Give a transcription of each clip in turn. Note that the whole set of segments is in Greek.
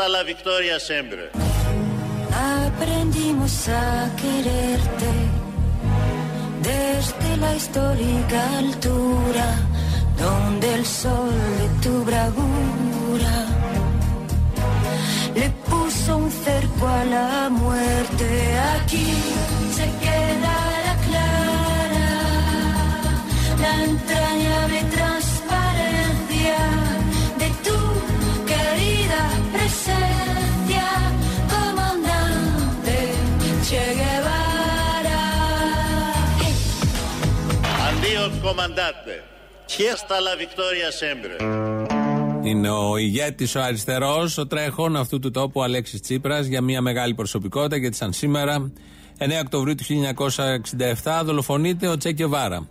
hasta la victoria siempre. Aprendimos a quererte desde la histórica altura donde el sol de tu bravura le puso un cerco a la muerte. Aquí se queda la clara, la entrañable transparencia Adiós, comandante. Y hasta la victoria siempre. Είναι ο ηγέτης, ο αριστερός, ο τρέχον αυτού του τόπου, ο Αλέξης Τσίπρας, για μια μεγάλη προσωπικότητα, γιατί σαν σήμερα, 9 Οκτωβρίου του 1967, δολοφονείται ο Τσέκε Βάρα.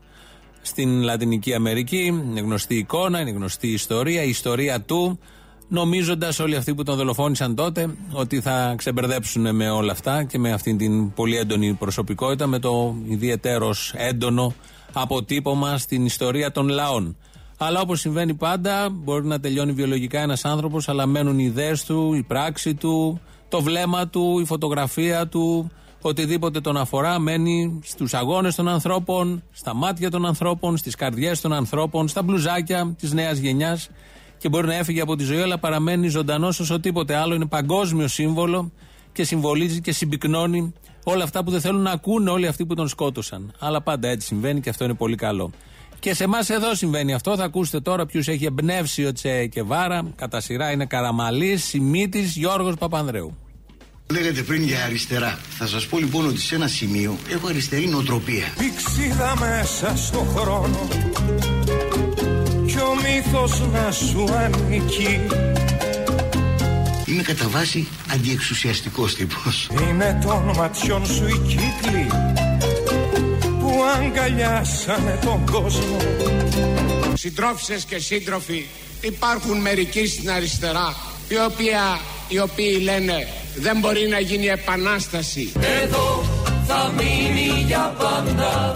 Στην Λατινική Αμερική, είναι γνωστή εικόνα, είναι γνωστή η ιστορία, η ιστορία του, νομίζοντας όλοι αυτοί που τον δολοφόνησαν τότε ότι θα ξεμπερδέψουν με όλα αυτά και με αυτήν την πολύ έντονη προσωπικότητα, με το ιδιαίτερος έντονο αποτύπωμα στην ιστορία των λαών. Αλλά όπως συμβαίνει πάντα, μπορεί να τελειώνει βιολογικά ένας άνθρωπος, αλλά μένουν οι ιδέες του, η πράξη του, το βλέμμα του, η φωτογραφία του, οτιδήποτε τον αφορά μένει στους αγώνες των ανθρώπων, στα μάτια των ανθρώπων, στις καρδιές των ανθρώπων, στα μπλουζάκια της νέας γενιάς και μπορεί να έφυγε από τη ζωή, αλλά παραμένει ζωντανός όσο τίποτε άλλο. Είναι παγκόσμιο σύμβολο και συμβολίζει και συμπυκνώνει όλα αυτά που δεν θέλουν να ακούνε όλοι αυτοί που τον σκότωσαν. Αλλά πάντα έτσι συμβαίνει και αυτό είναι πολύ καλό. Και σε εμάς εδώ συμβαίνει αυτό. Θα ακούσετε τώρα ποιου έχει εμπνεύσει ο Τσε Κεβάρα. Κατά σειρά είναι Καραμαλής, Σιμίτης, Γιώργος Παπανδρέου. Λέγατε πριν για αριστερά. Θα σας πω λοιπόν ότι σε ένα σημείο έχω αριστερή νοοτροπία. Πηξίδα μέσα στο χρόνο Κι ο μύθος να σου ανήκει Είμαι κατά βάση αντιεξουσιαστικός τύπος. Είναι των ματιών σου οι κύκλοι Που αγκαλιάσανε τον κόσμο Συντρόφισσες και σύντροφοι, υπάρχουν μερικοί στην αριστερά οι, οποία, οι οποίοι λένε δεν μπορεί να γίνει επανάσταση. Εδώ θα μείνει για πάντα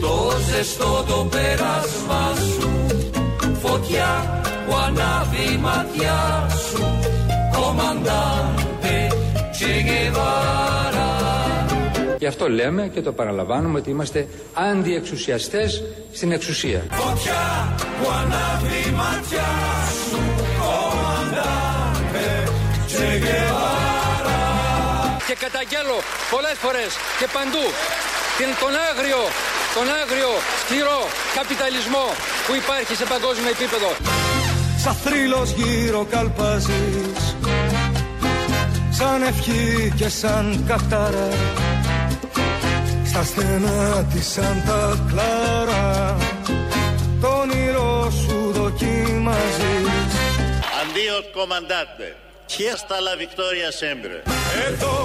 Το ζεστό το πέρασμα σου Φωτιά που ανάβει η ματιά σου Κομμαντάντε Che Guevara Γι' αυτό λέμε και το παραλαμβάνουμε ότι είμαστε αντιεξουσιαστές στην εξουσία. Φωτιά που ανάβει η ματιά σου Κομμαντάντε Che Guevara Και καταγγέλω πολλές φορές και παντού την, τον άγριο, τον άγριο σκληρό καπιταλισμό που υπάρχει σε παγκόσμιο επίπεδο. Σαν θρύλος γύρω καλπάζεις Σαν ευχή και σαν κατάρα Στα στενά της σαν τα κλάρα Το όνειρό σου δοκιμάζεις Adiós, comandante. Y hasta la victoria siempre. Εδώ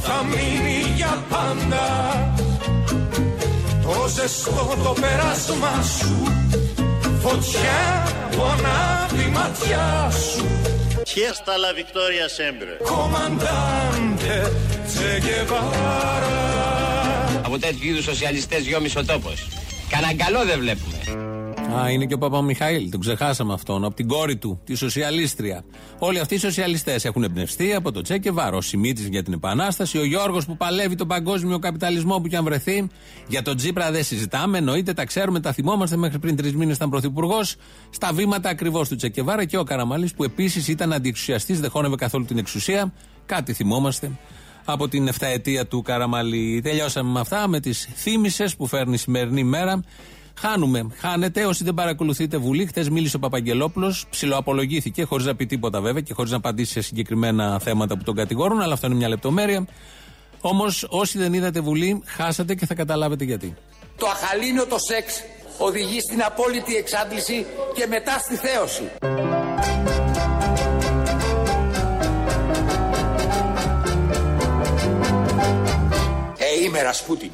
θα μείνει για πάντα Το ζεστό το πέρασμα σου Φωτιά που ανάβει η ματιά σου Y hasta la victoria siempre. Κομμαντάντε Τσε Γκεβάρα Από τέτοιου είδους σοσιαλιστές γιόμισε ο τόπος. Κανένα καλό δεν βλέπουμε. Α, είναι και ο Παπαμιχαήλ, τον ξεχάσαμε αυτόν, από την κόρη του, τη σοσιαλίστρια. Όλοι αυτοί οι σοσιαλιστές έχουν εμπνευστεί από το Τσέκε Βάρο. Ο Σιμίτης για την Επανάσταση, ο Γιώργος που παλεύει τον παγκόσμιο καπιταλισμό που και αν βρεθεί. Για τον Τζίπρα δεν συζητάμε, εννοείται, τα ξέρουμε, τα θυμόμαστε. Μέχρι πριν τρεις μήνες ήταν πρωθυπουργός. Στα βήματα ακριβώς του Τσέκε Βάρα και ο Καραμαλή που επίσης ήταν αντιεξουσιαστής, δεν χώνευε καθόλου την εξουσία. Κάτι θυμόμαστε από την 7 ετία του Καραμαλή. Τελειώσαμε με αυτά, με τις θύμησες που φέρνει η σημερινή μέρα. Χάνουμε. Χάνετε. Όσοι δεν παρακολουθείτε Βουλή, χθες μίλησε ο Παπαγγελόπουλος, ψιλοαπολογήθηκε, χωρίς να πει τίποτα βέβαια και χωρίς να απαντήσει σε συγκεκριμένα θέματα που τον κατηγορούν, αλλά αυτό είναι μια λεπτομέρεια. Όμως, όσοι δεν είδατε Βουλή, χάσατε και θα καταλάβετε γιατί. Το αχαλήνιο το σεξ οδηγεί στην απόλυτη εξάντληση και μετά στη θέωση. Ε, είμαι Ρασπούτιν.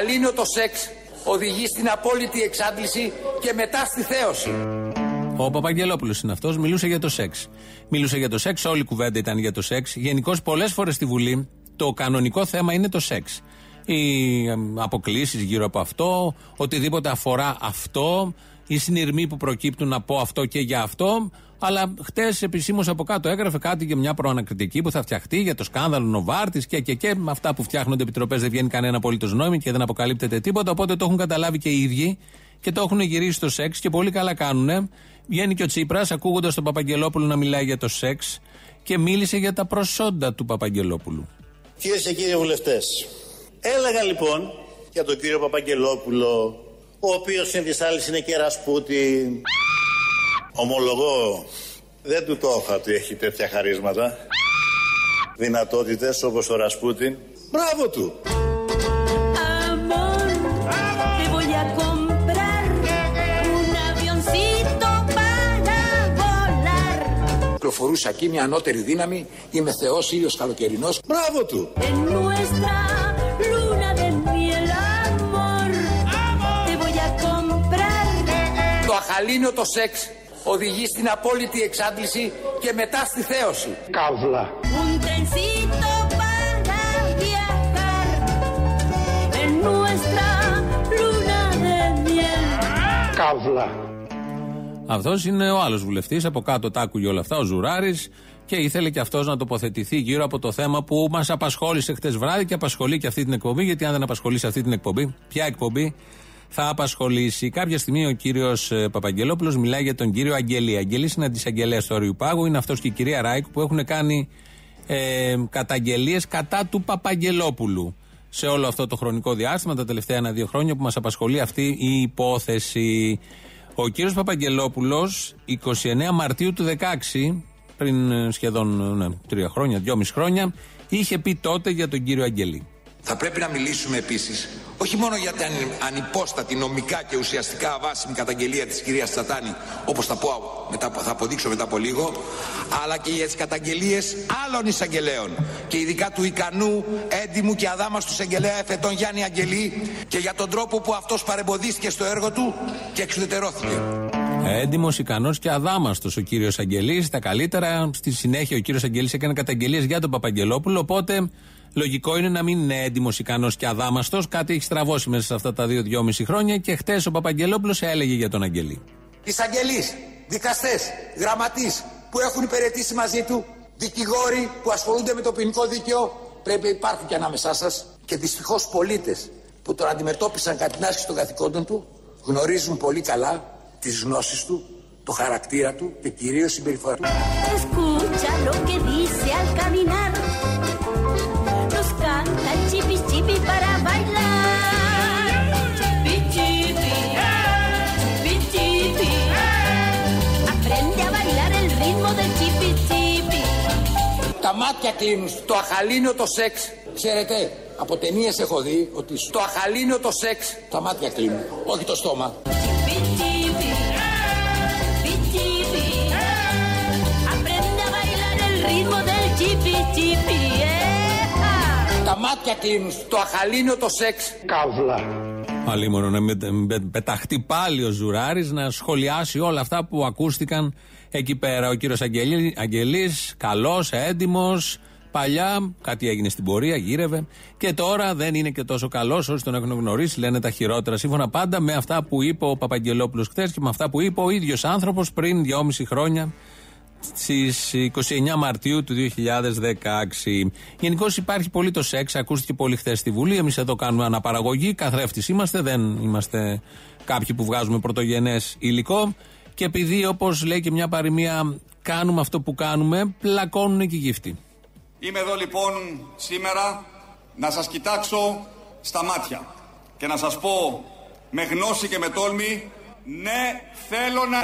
Το αχαλήνιο το σεξ οδηγεί στην απόλυτη εξάντληση και μετά στη θέωση. Ο Παπαγγελόπουλος είναι αυτός, μιλούσε για το σεξ. Μιλούσε για το σεξ, όλη η κουβέντα ήταν για το σεξ. Γενικώς, πολλές φορές στη Βουλή το κανονικό θέμα είναι το σεξ. οι αποκλήσεις γύρω από αυτό, οτιδήποτε αφορά αυτό, οι συνειρμοί που προκύπτουν από αυτό και για αυτό. Αλλά χτες επισήμως από κάτω έγραφε κάτι για μια προανακριτική που θα φτιαχτεί για το σκάνδαλο Νοβάρτης και, και, και με αυτά που φτιάχνονται επιτροπές δεν βγαίνει κανένα απολύτως νόημα και δεν αποκαλύπτεται τίποτα. Οπότε το έχουν καταλάβει και οι ίδιοι και το έχουν γυρίσει στο σεξ και πολύ καλά κάνουν. Βγαίνει και ο Τσίπρας ακούγοντας τον Παπαγγελόπουλο να μιλάει για το σεξ και μίλησε για τα προσόντα του Παπαγγελόπουλου. Κυρίες και κύριοι βουλευτές, έλεγα λοιπόν για τον κύριο Παπαγγελόπουλο, ο οποίος συν τη άλλη είναι και Ρασπούτη. Ομολογώ, δεν του το είχα ότι έχει τέτοια χαρίσματα. Δυνατότητες όπως ο Ρασπούτιν. Μπράβο του! Κυκλοφορούσα εκεί μια ανώτερη δύναμη, είμαι Θεός ήλιος καλοκαιρινός. Μπράβο του! Το αχαλήνιο το σεξ οδηγεί στην απόλυτη εξάντληση και μετά στη θέωση. Καύλα. Καύλα. Αυτός είναι ο άλλος βουλευτής. Από κάτω τα άκουγε όλα αυτά, ο Ζουράρης. Και ήθελε και αυτός να τοποθετηθεί γύρω από το θέμα που μας απασχόλησε χτες βράδυ και απασχολεί και αυτή την εκπομπή. Γιατί αν δεν απασχολήσει αυτή την εκπομπή, ποια εκπομπή; Θα απασχολήσει. Κάποια στιγμή ο κύριος ε, Παπαγγελόπουλος μιλάει για τον κύριο Αγγελή. Αγγελή είναι αντισαγγελέας του Αρείου Πάγου. Είναι αυτός και η κυρία Ράικου που έχουν κάνει ε, καταγγελίες κατά του Παπαγγελόπουλου σε όλο αυτό το χρονικό διάστημα, τα τελευταία ένα-δύο χρόνια που μας απασχολεί αυτή η υπόθεση. Ο κύριος Παπαγγελόπουλος, 29 Μαρτίου του 2016, πριν ε, σχεδόν ναι, τρία χρόνια, δυόμιση χρόνια, είχε πει τότε για τον κύριο Αγγελή. Θα πρέπει να μιλήσουμε επίσης όχι μόνο για την ανυπόστατη νομικά και ουσιαστικά βάσιμη καταγγελία της κυρίας Τσατάνη, όπως θα, θα αποδείξω μετά από λίγο, αλλά και για τις καταγγελίες άλλων εισαγγελέων και ειδικά του ικανού, έντιμου και αδάμαστου εισαγγελέα εφετών Γιάννη Αγγελή και για τον τρόπο που αυτός παρεμποδίστηκε στο έργο του και εξουδετερώθηκε. Έντιμος, ικανός και αδάμαστος ο κύριος Αγγελής. Τα καλύτερα. Στη συνέχεια ο κύριος Αγγελής έκανε καταγγελίες για τον Παπαγγελόπουλο. Οπότε Λογικό είναι να μην είναι έντιμος, ικανός και αδάμαστος. Κάτι έχει στραβώσει μέσα σε αυτά τα δύο-δυόμιση χρόνια και χτες ο Παπαγγελόπουλος έλεγε για τον Αγγελή. Εισαγγελείς, δικαστές, γραμματείς που έχουν υπηρετήσει μαζί του, δικηγόροι που ασχολούνται με το ποινικό δίκαιο, πρέπει να υπάρχουν και ανάμεσά σας και δυστυχώς πολίτες που τον αντιμετώπισαν κατά την άσκηση των καθηκόντων του, γνωρίζουν πολύ καλά τις γνώσεις του, το χαρακτήρα του και κυρίως συμπεριφορά του. Τα μάτια κλείνουν το αχαλήνιο το σεξ. Ξέρετε, από ταινίες έχω δει ότι στο αχαλήνιο το σεξ τα μάτια κλείνουν, όχι το στόμα. Τα μάτια κλείνουν στο αχαλήνιο το σεξ. Καύλα. Αλίμονο να πεταχτεί πάλι ο Ζουράρης να σχολιάσει όλα αυτά που ακούστηκαν εκεί πέρα. Ο κύριος Αγγελής, καλός, έντιμος. Παλιά κάτι έγινε στην πορεία, γύρευε. Και τώρα δεν είναι και τόσο καλός. Όσοι τον έχουν γνωρίσει λένε τα χειρότερα. Σύμφωνα πάντα με αυτά που είπε ο Παπαγγελόπουλος χθες και με αυτά που είπε ο ίδιος άνθρωπος πριν δυόμιση χρόνια στις 29 Μαρτίου του 2016. Γενικώς υπάρχει πολύ το σεξ, ακούστηκε πολύ χθες στη Βουλή. Εμείς εδώ κάνουμε αναπαραγωγή, καθρέφτης είμαστε, δεν είμαστε κάποιοι που βγάζουμε πρωτογενές υλικό. Και επειδή, όπως λέει και μια παροιμία, κάνουμε αυτό που κάνουμε, πλακώνουν και οι γύφτοι. Είμαι εδώ λοιπόν σήμερα να σας κοιτάξω στα μάτια και να σας πω με γνώση και με τόλμη ναι θέλω να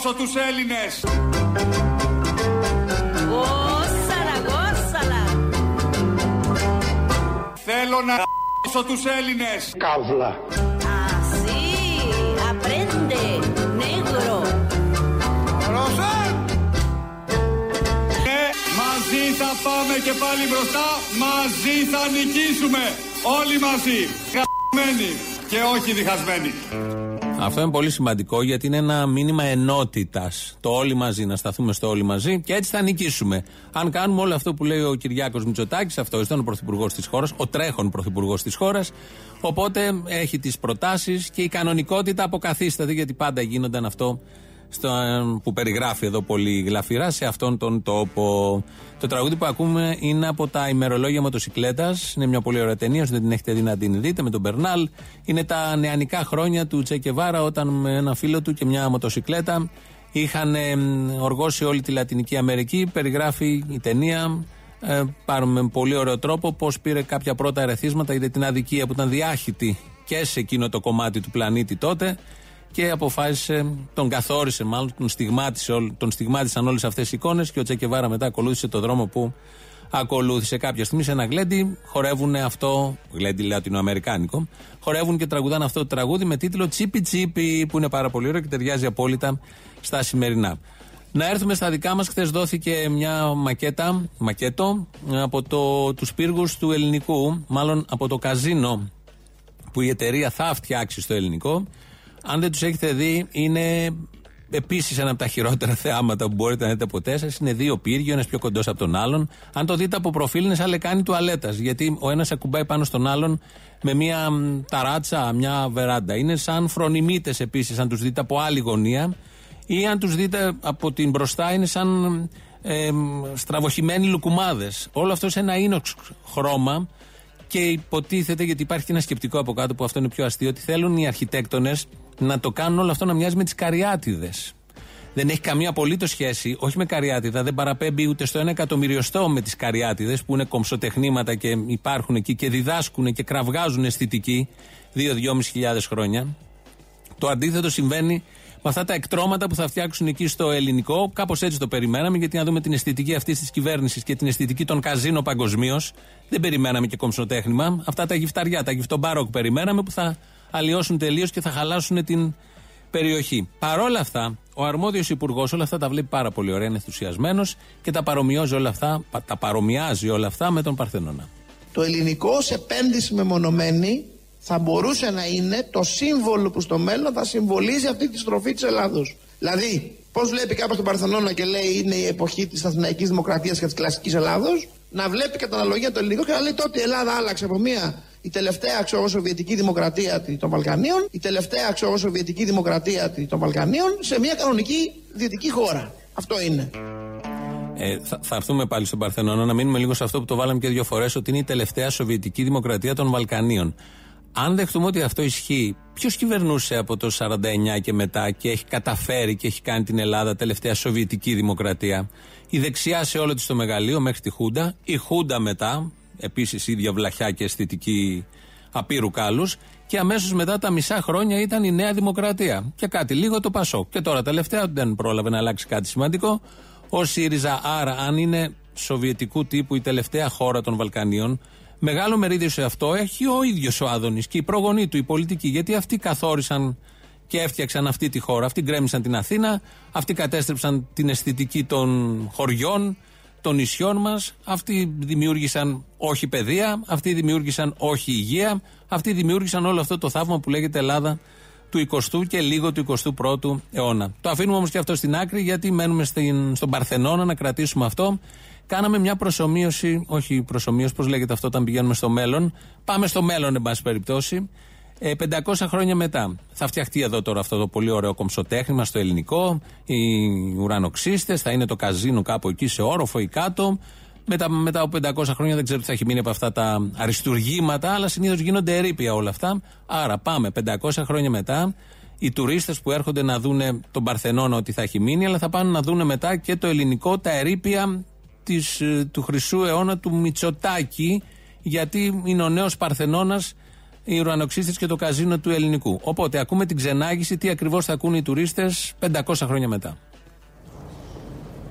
***σω τους Έλληνες. Θέλω να ***σω τους Έλληνες. Καύλα. Así, aprende, negro. Ναι, μαζί θα πάμε και πάλι μπροστά, μαζί θα νικήσουμε. Όλοι μαζί, και όχι διχασμένοι. Αυτό είναι πολύ σημαντικό γιατί είναι ένα μήνυμα ενότητας. Το όλοι μαζί, να σταθούμε στο όλοι μαζί και έτσι θα νικήσουμε. Αν κάνουμε όλο αυτό που λέει ο Κυριάκος Μητσοτάκης, αυτό ήταν ο πρωθυπουργός της χώρας, ο τρέχον πρωθυπουργός της χώρας. Οπότε έχει τις προτάσεις και η κανονικότητα αποκαθίσταται γιατί πάντα γίνονταν αυτό στο, που περιγράφει εδώ πολύ γλαφυρά σε αυτόν τον τόπο. Το τραγούδι που ακούμε είναι από τα ημερολόγια μοτοσυκλέτας. Είναι μια πολύ ωραία ταινία, δεν την έχετε δει να την δείτε με τον Μπερνάλ. Είναι τα νεανικά χρόνια του Τσεκεβάρα όταν με ένα φίλο του και μια μοτοσυκλέτα είχαν οργώσει όλη τη Λατινική Αμερική. Περιγράφει η ταινία ε, πάρουμε με πολύ ωραίο τρόπο πώς πήρε κάποια πρώτα ερεθίσματα για την αδικία που ήταν διάχυτη και σε εκείνο το κομμάτι του πλανήτη τότε και αποφάσισε, τον καθόρισε μάλλον, τον, στιγμάτισε, τον στιγμάτισαν όλες αυτές οι εικόνες και ο Τσεκεβάρα μετά ακολούθησε το δρόμο που ακολούθησε κάποια στιγμή σε ένα γλέντι. Χορεύουν αυτό, γλέντι λατινοαμερικάνικο, χορεύουν και τραγουδάνε αυτό το τραγούδι με τίτλο Τσίπι Τσίπι, που είναι πάρα πολύ ωραίο και ταιριάζει απόλυτα στα σημερινά. Να έρθουμε στα δικά μας. Χθες δόθηκε μια μακέτα, μακέτο από το, τους πύργους του ελληνικού, μάλλον από το καζίνο που η εταιρεία θα φτιάξει στο ελληνικό. Αν δεν τους έχετε δει, είναι επίσης ένα από τα χειρότερα θεάματα που μπορείτε να δείτε ποτέ σα. Είναι δύο πύργοι, ένας πιο κοντός από τον άλλον. Αν το δείτε από προφίλ, είναι σαν λεκάνη τουαλέτας. Γιατί ο ένας ακουμπάει πάνω στον άλλον με μια ταράτσα, μια βεράντα. Είναι σαν φρονιμίτες επίσης, αν τους δείτε από άλλη γωνία. Ή αν τους δείτε από την μπροστά, είναι σαν ε, στραβοχημένοι λουκουμάδες. Όλο αυτό σε ένα ίνοξ χρώμα και υποτίθεται, γιατί υπάρχει και ένα σκεπτικό από κάτω που αυτό είναι πιο αστείο, ότι θέλουν οι αρχιτέκτονες να το κάνουν όλο αυτό να μοιάζει με τις καριάτιδες. Δεν έχει καμία απολύτως σχέση, όχι με καριάτιδα, δεν παραπέμπει ούτε στο ένα εκατομμυριωστό με τις καριάτιδες που είναι κομψοτεχνήματα και υπάρχουν εκεί και διδάσκουν και κραυγάζουν αισθητική δύο-δυόμιση χιλιάδες χρόνια. Το αντίθετο συμβαίνει με αυτά τα εκτρώματα που θα φτιάξουν εκεί στο ελληνικό. Κάπως έτσι το περιμέναμε, γιατί να δούμε την αισθητική αυτή της κυβέρνησης και την αισθητική των καζίνο παγκοσμίως. Δεν περιμέναμε και κομψοτέχνημα. Αυτά τα γυφταριά, τα γυφτομπάροκ περιμέναμε που θα αλλοιώσουν τελείως και θα χαλάσουν την περιοχή. Παρόλα αυτά, ο αρμόδιος υπουργός όλα αυτά τα βλέπει πάρα πολύ ωραία, είναι ενθουσιασμένος και τα παρομοιάζει όλα αυτά, τα παρομοιάζει όλα αυτά με τον Παρθενώνα. Το ελληνικό ω επένδυση μεμονωμένη θα μπορούσε να είναι το σύμβολο που στο μέλλον θα συμβολίζει αυτή τη στροφή της Ελλάδος. Δηλαδή, πώς βλέπει κάποιος τον Παρθενώνα και λέει είναι η εποχή της Αθηναϊκής Δημοκρατίας και της κλασικής Ελλάδος, να βλέπει κατά αναλογία το ελληνικό και να λέει τότε η Ελλάδα άλλαξε από μια η τελευταία ξέρω, Σοβιετική Δημοκρατία των Βαλκανίων, η τελευταία ξέρω, Σοβιετική Δημοκρατία των Βαλκανίων σε μια κανονική δυτική χώρα. Αυτό είναι. Ε, θα, θα έρθουμε πάλι στον Παρθενώνα να μείνουμε λίγο σε αυτό που το βάλαμε και δύο φορές, ότι είναι η τελευταία Σοβιετική Δημοκρατία των Βαλκανίων. Αν δεχτούμε ότι αυτό ισχύει, ποιος κυβερνούσε από το 49 και μετά και έχει καταφέρει και έχει κάνει την Ελλάδα τελευταία Σοβιετική Δημοκρατία; Η δεξιά σε όλο της το μεγαλείο μέχρι τη Χούντα, η Χούντα μετά, επίσης ίδια βλαχιά και αισθητική απείρου κάλου, και αμέσως μετά τα μισά χρόνια ήταν η Νέα Δημοκρατία. Και κάτι λίγο το Πασό. Και τώρα τελευταία δεν πρόλαβε να αλλάξει κάτι σημαντικό. Ο ΣΥΡΙΖΑ, άρα, αν είναι σοβιετικού τύπου η τελευταία χώρα των Βαλκανίων, Μεγάλο μερίδιο σε αυτό έχει ο ίδιος ο Άδωνης και οι προγονεί του, οι πολιτικοί. Γιατί αυτοί καθόρισαν και έφτιαξαν αυτή τη χώρα. Αυτοί γκρέμισαν την Αθήνα, αυτοί κατέστρεψαν την αισθητική των χωριών, των νησιών μας. Αυτοί δημιούργησαν όχι παιδεία, αυτοί δημιούργησαν όχι υγεία, αυτοί δημιούργησαν όλο αυτό το θαύμα που λέγεται Ελλάδα του 20ου και λίγο του 21ου αιώνα. Το αφήνουμε όμως και αυτό στην άκρη γιατί μένουμε στην, στον Παρθενώνα να κρατήσουμε αυτό Κάναμε μια προσωμείωση, όχι προσωμείωση, πώς λέγεται αυτό όταν πηγαίνουμε στο μέλλον. Πάμε στο μέλλον, εν πάση περιπτώσει. 500 ε, χρόνια μετά. Θα φτιαχτεί εδώ τώρα αυτό το πολύ ωραίο κομψοτέχνημα στο ελληνικό. Οι ουρανοξύστες, θα είναι το καζίνο κάπου εκεί σε όροφο ή κάτω. Μετά, μετά από 500 χρόνια δεν ξέρω τι θα έχει μείνει από αυτά τα αριστουργήματα, αλλά συνήθως γίνονται ερήπια όλα αυτά. Άρα πάμε 500 χρόνια μετά. Οι τουρίστες που έρχονται να δουν τον Παρθενώνα ότι θα έχει μείνει, αλλά θα πάνε να δουν μετά και το ελληνικό, τα ερήπια της, ε, του χρυσού αιώνα του Μητσοτάκη, γιατί είναι ο νέος Παρθενώνας, οι ουρανοξύστες και το καζίνο του ελληνικού. Οπότε ακούμε την ξενάγηση τι ακριβώς θα ακούνε οι τουρίστες 500 χρόνια μετά.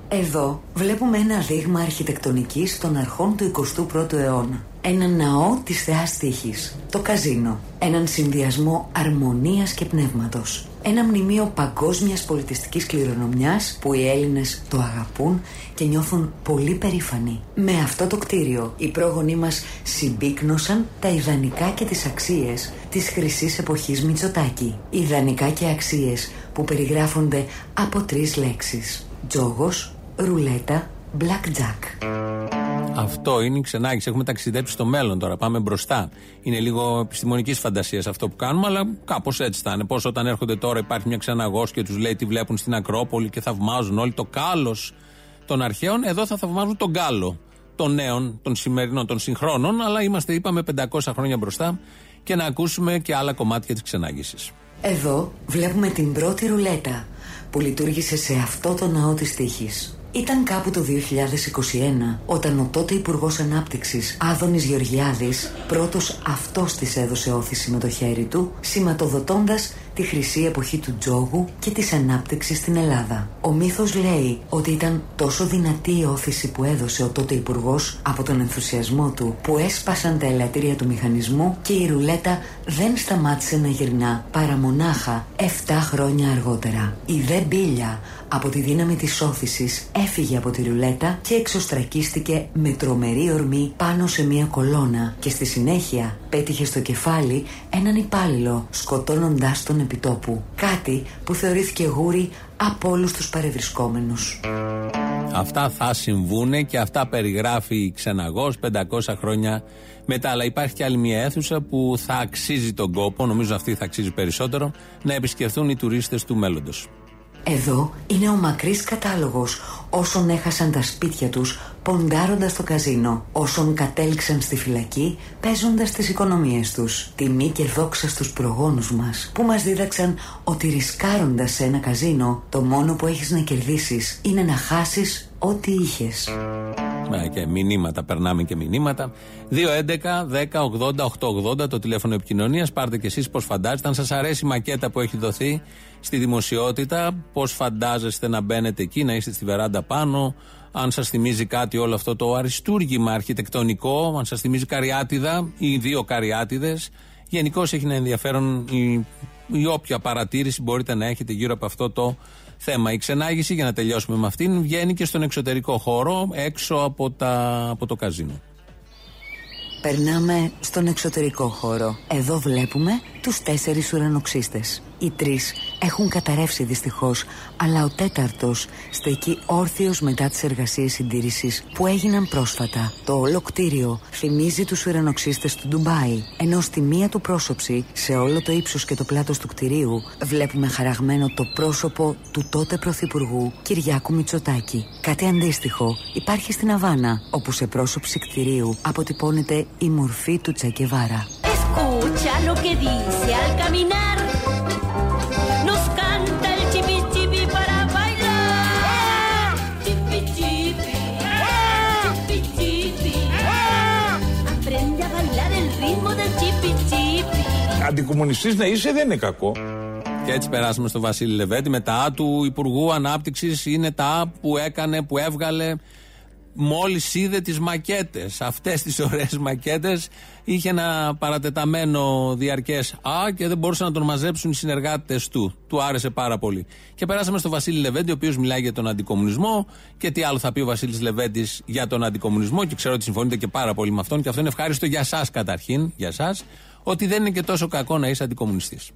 Εδώ βλέπουμε ένα δείγμα αρχιτεκτονικής των αρχών του 21ου αιώνα. Ένα ναό της θεάς τύχης, το καζίνο. Έναν συνδυασμό αρμονίας και πνεύματος. Ένα μνημείο παγκόσμιας πολιτιστικής κληρονομιάς που οι Έλληνες το αγαπούν και νιώθουν πολύ περήφανοι. Με αυτό το κτίριο οι πρόγονοί μας συμπίκνωσαν τα ιδανικά και τις αξίες της χρυσής εποχής Μητσοτάκη. Ιδανικά και αξίες που περιγράφονται από τρεις λέξεις. Τζόγος, ρουλέτα, blackjack. Αυτό είναι η ξενάγηση. Έχουμε ταξιδέψει στο μέλλον τώρα. Πάμε μπροστά. Είναι λίγο επιστημονικής φαντασίας αυτό που κάνουμε, αλλά κάπως έτσι θα είναι. Πώς όταν έρχονται τώρα υπάρχει μια ξεναγός και τους λέει τι βλέπουν στην Ακρόπολη και θαυμάζουν όλοι το κάλος των αρχαίων. Εδώ θα θαυμάζουν τον κάλο των νέων, των σημερινών, των συγχρόνων. Αλλά είμαστε, είπαμε, 500 χρόνια μπροστά και να ακούσουμε και άλλα κομμάτια της ξενάγησης. Εδώ βλέπουμε την πρώτη ρουλέτα που λειτουργήσε σε αυτό το ναό της τύχης. Ήταν κάπου το 2021 όταν ο τότε Υπουργός Ανάπτυξης Άδωνης Γεωργιάδης πρώτος αυτός της έδωσε όθηση με το χέρι του, σηματοδοτώντας τη χρυσή εποχή του τζόγου και της ανάπτυξης στην Ελλάδα. Ο μύθος λέει ότι ήταν τόσο δυνατή η όθηση που έδωσε ο τότε υπουργός από τον ενθουσιασμό του που έσπασαν τα ελαττήρια του μηχανισμού και η ρουλέτα δεν σταμάτησε να γυρνά παρά μονάχα 7 χρόνια αργότερα. Η δε μπίλια από τη δύναμη της όθησης έφυγε από τη ρουλέτα και εξωστρακίστηκε με τρομερή ορμή πάνω σε μια κολόνα και στη συνέχεια πέτυχε στο κεφάλι έναν υπάλληλο σκοτώνοντάς τον επιτόπου. Κάτι που θεωρήθηκε γούρι από όλους τους παρευρισκόμενους. Αυτά θα συμβούν και αυτά περιγράφει η Ξεναγός 500 χρόνια μετά. Αλλά υπάρχει και άλλη μια αίθουσα που θα αξίζει τον κόπο, νομίζω αυτή θα αξίζει περισσότερο, να επισκεφθούν οι τουρίστες του μέλλοντος. Εδώ είναι ο μακρύς κατάλογος όσων έχασαν τα σπίτια τους ποντάροντας το καζίνο, όσων κατέληξαν στη φυλακή παίζοντας τις οικονομίες τους. Τιμή και δόξα στους προγόνους μας που μας δίδαξαν ότι ρισκάροντας σε ένα καζίνο το μόνο που έχεις να κερδίσεις είναι να χάσεις ό,τι είχες. Ναι, και μηνύματα, περνάμε και μηνύματα. 2.11.10.80.880 το τηλέφωνο επικοινωνίας. Πάρτε και εσείς πώς φαντάζεστε. Αν σας αρέσει η μακέτα που έχει δοθεί στη δημοσιότητα, πώς φαντάζεστε να μπαίνετε εκεί, να είστε στη βεράντα πάνω. Αν σας θυμίζει κάτι όλο αυτό το αριστούργημα αρχιτεκτονικό, αν σας θυμίζει καριάτιδα ή δύο καριάτιδες. Γενικώς έχει ένα ενδιαφέρον η, η όποια παρατήρηση μπορείτε να έχετε γύρω από αυτό το θέμα. Η ξενάγηση, για να τελειώσουμε με αυτήν, βγαίνει και στον εξωτερικό χώρο, έξω από, τα, από το καζίνο. Περνάμε στον εξωτερικό χώρο. Εδώ βλέπουμε τους τέσσερις ουρανοξύστες. Οι τρεις έχουν καταρρεύσει δυστυχώς, αλλά ο τέταρτος στεκεί όρθιος μετά τις εργασίες συντήρησης που έγιναν πρόσφατα. Το όλο κτίριο θυμίζει τους ουρανοξύστες του Ντουμπάι, ενώ στη μία του πρόσωψη, σε όλο το ύψος και το πλάτος του κτιρίου, βλέπουμε χαραγμένο το πρόσωπο του τότε Πρωθυπουργού Κυριάκου Μητσοτάκη. Κάτι αντίστοιχο υπάρχει στην Αβάνα, όπου σε πρόσωψη κτηρίου αποτυπώνεται η μορφή του Τσακεβάρα. Escucha lo que dice al caminar. Αντικομουνιστής να είσαι δεν είναι κακό. Και έτσι περάσαμε στο Βασίλη Λεβέντη. Μετά του Υπουργού Ανάπτυξης είναι τα που έκανε, που έβγαλε μόλις είδε τις μακέτες. Αυτές τις ωραίες μακέτες είχε ένα παρατεταμένο διαρκές Α και δεν μπορούσαν να τον μαζέψουν οι συνεργάτες του. Του άρεσε πάρα πολύ. Και περάσαμε στο Βασίλη Λεβέντη, ο οποίος μιλάει για τον αντικομουνισμό. Και τι άλλο θα πει ο Βασίλης Λεβέντης για τον αντικομουνισμό. Και ξέρω ότι συμφωνείτε και πάρα πολύ με αυτόν. Και αυτό είναι ευχάριστο για εσά καταρχήν, για εσά, ότι δεν είναι και τόσο κακό να είσαι αντικομουνιστής.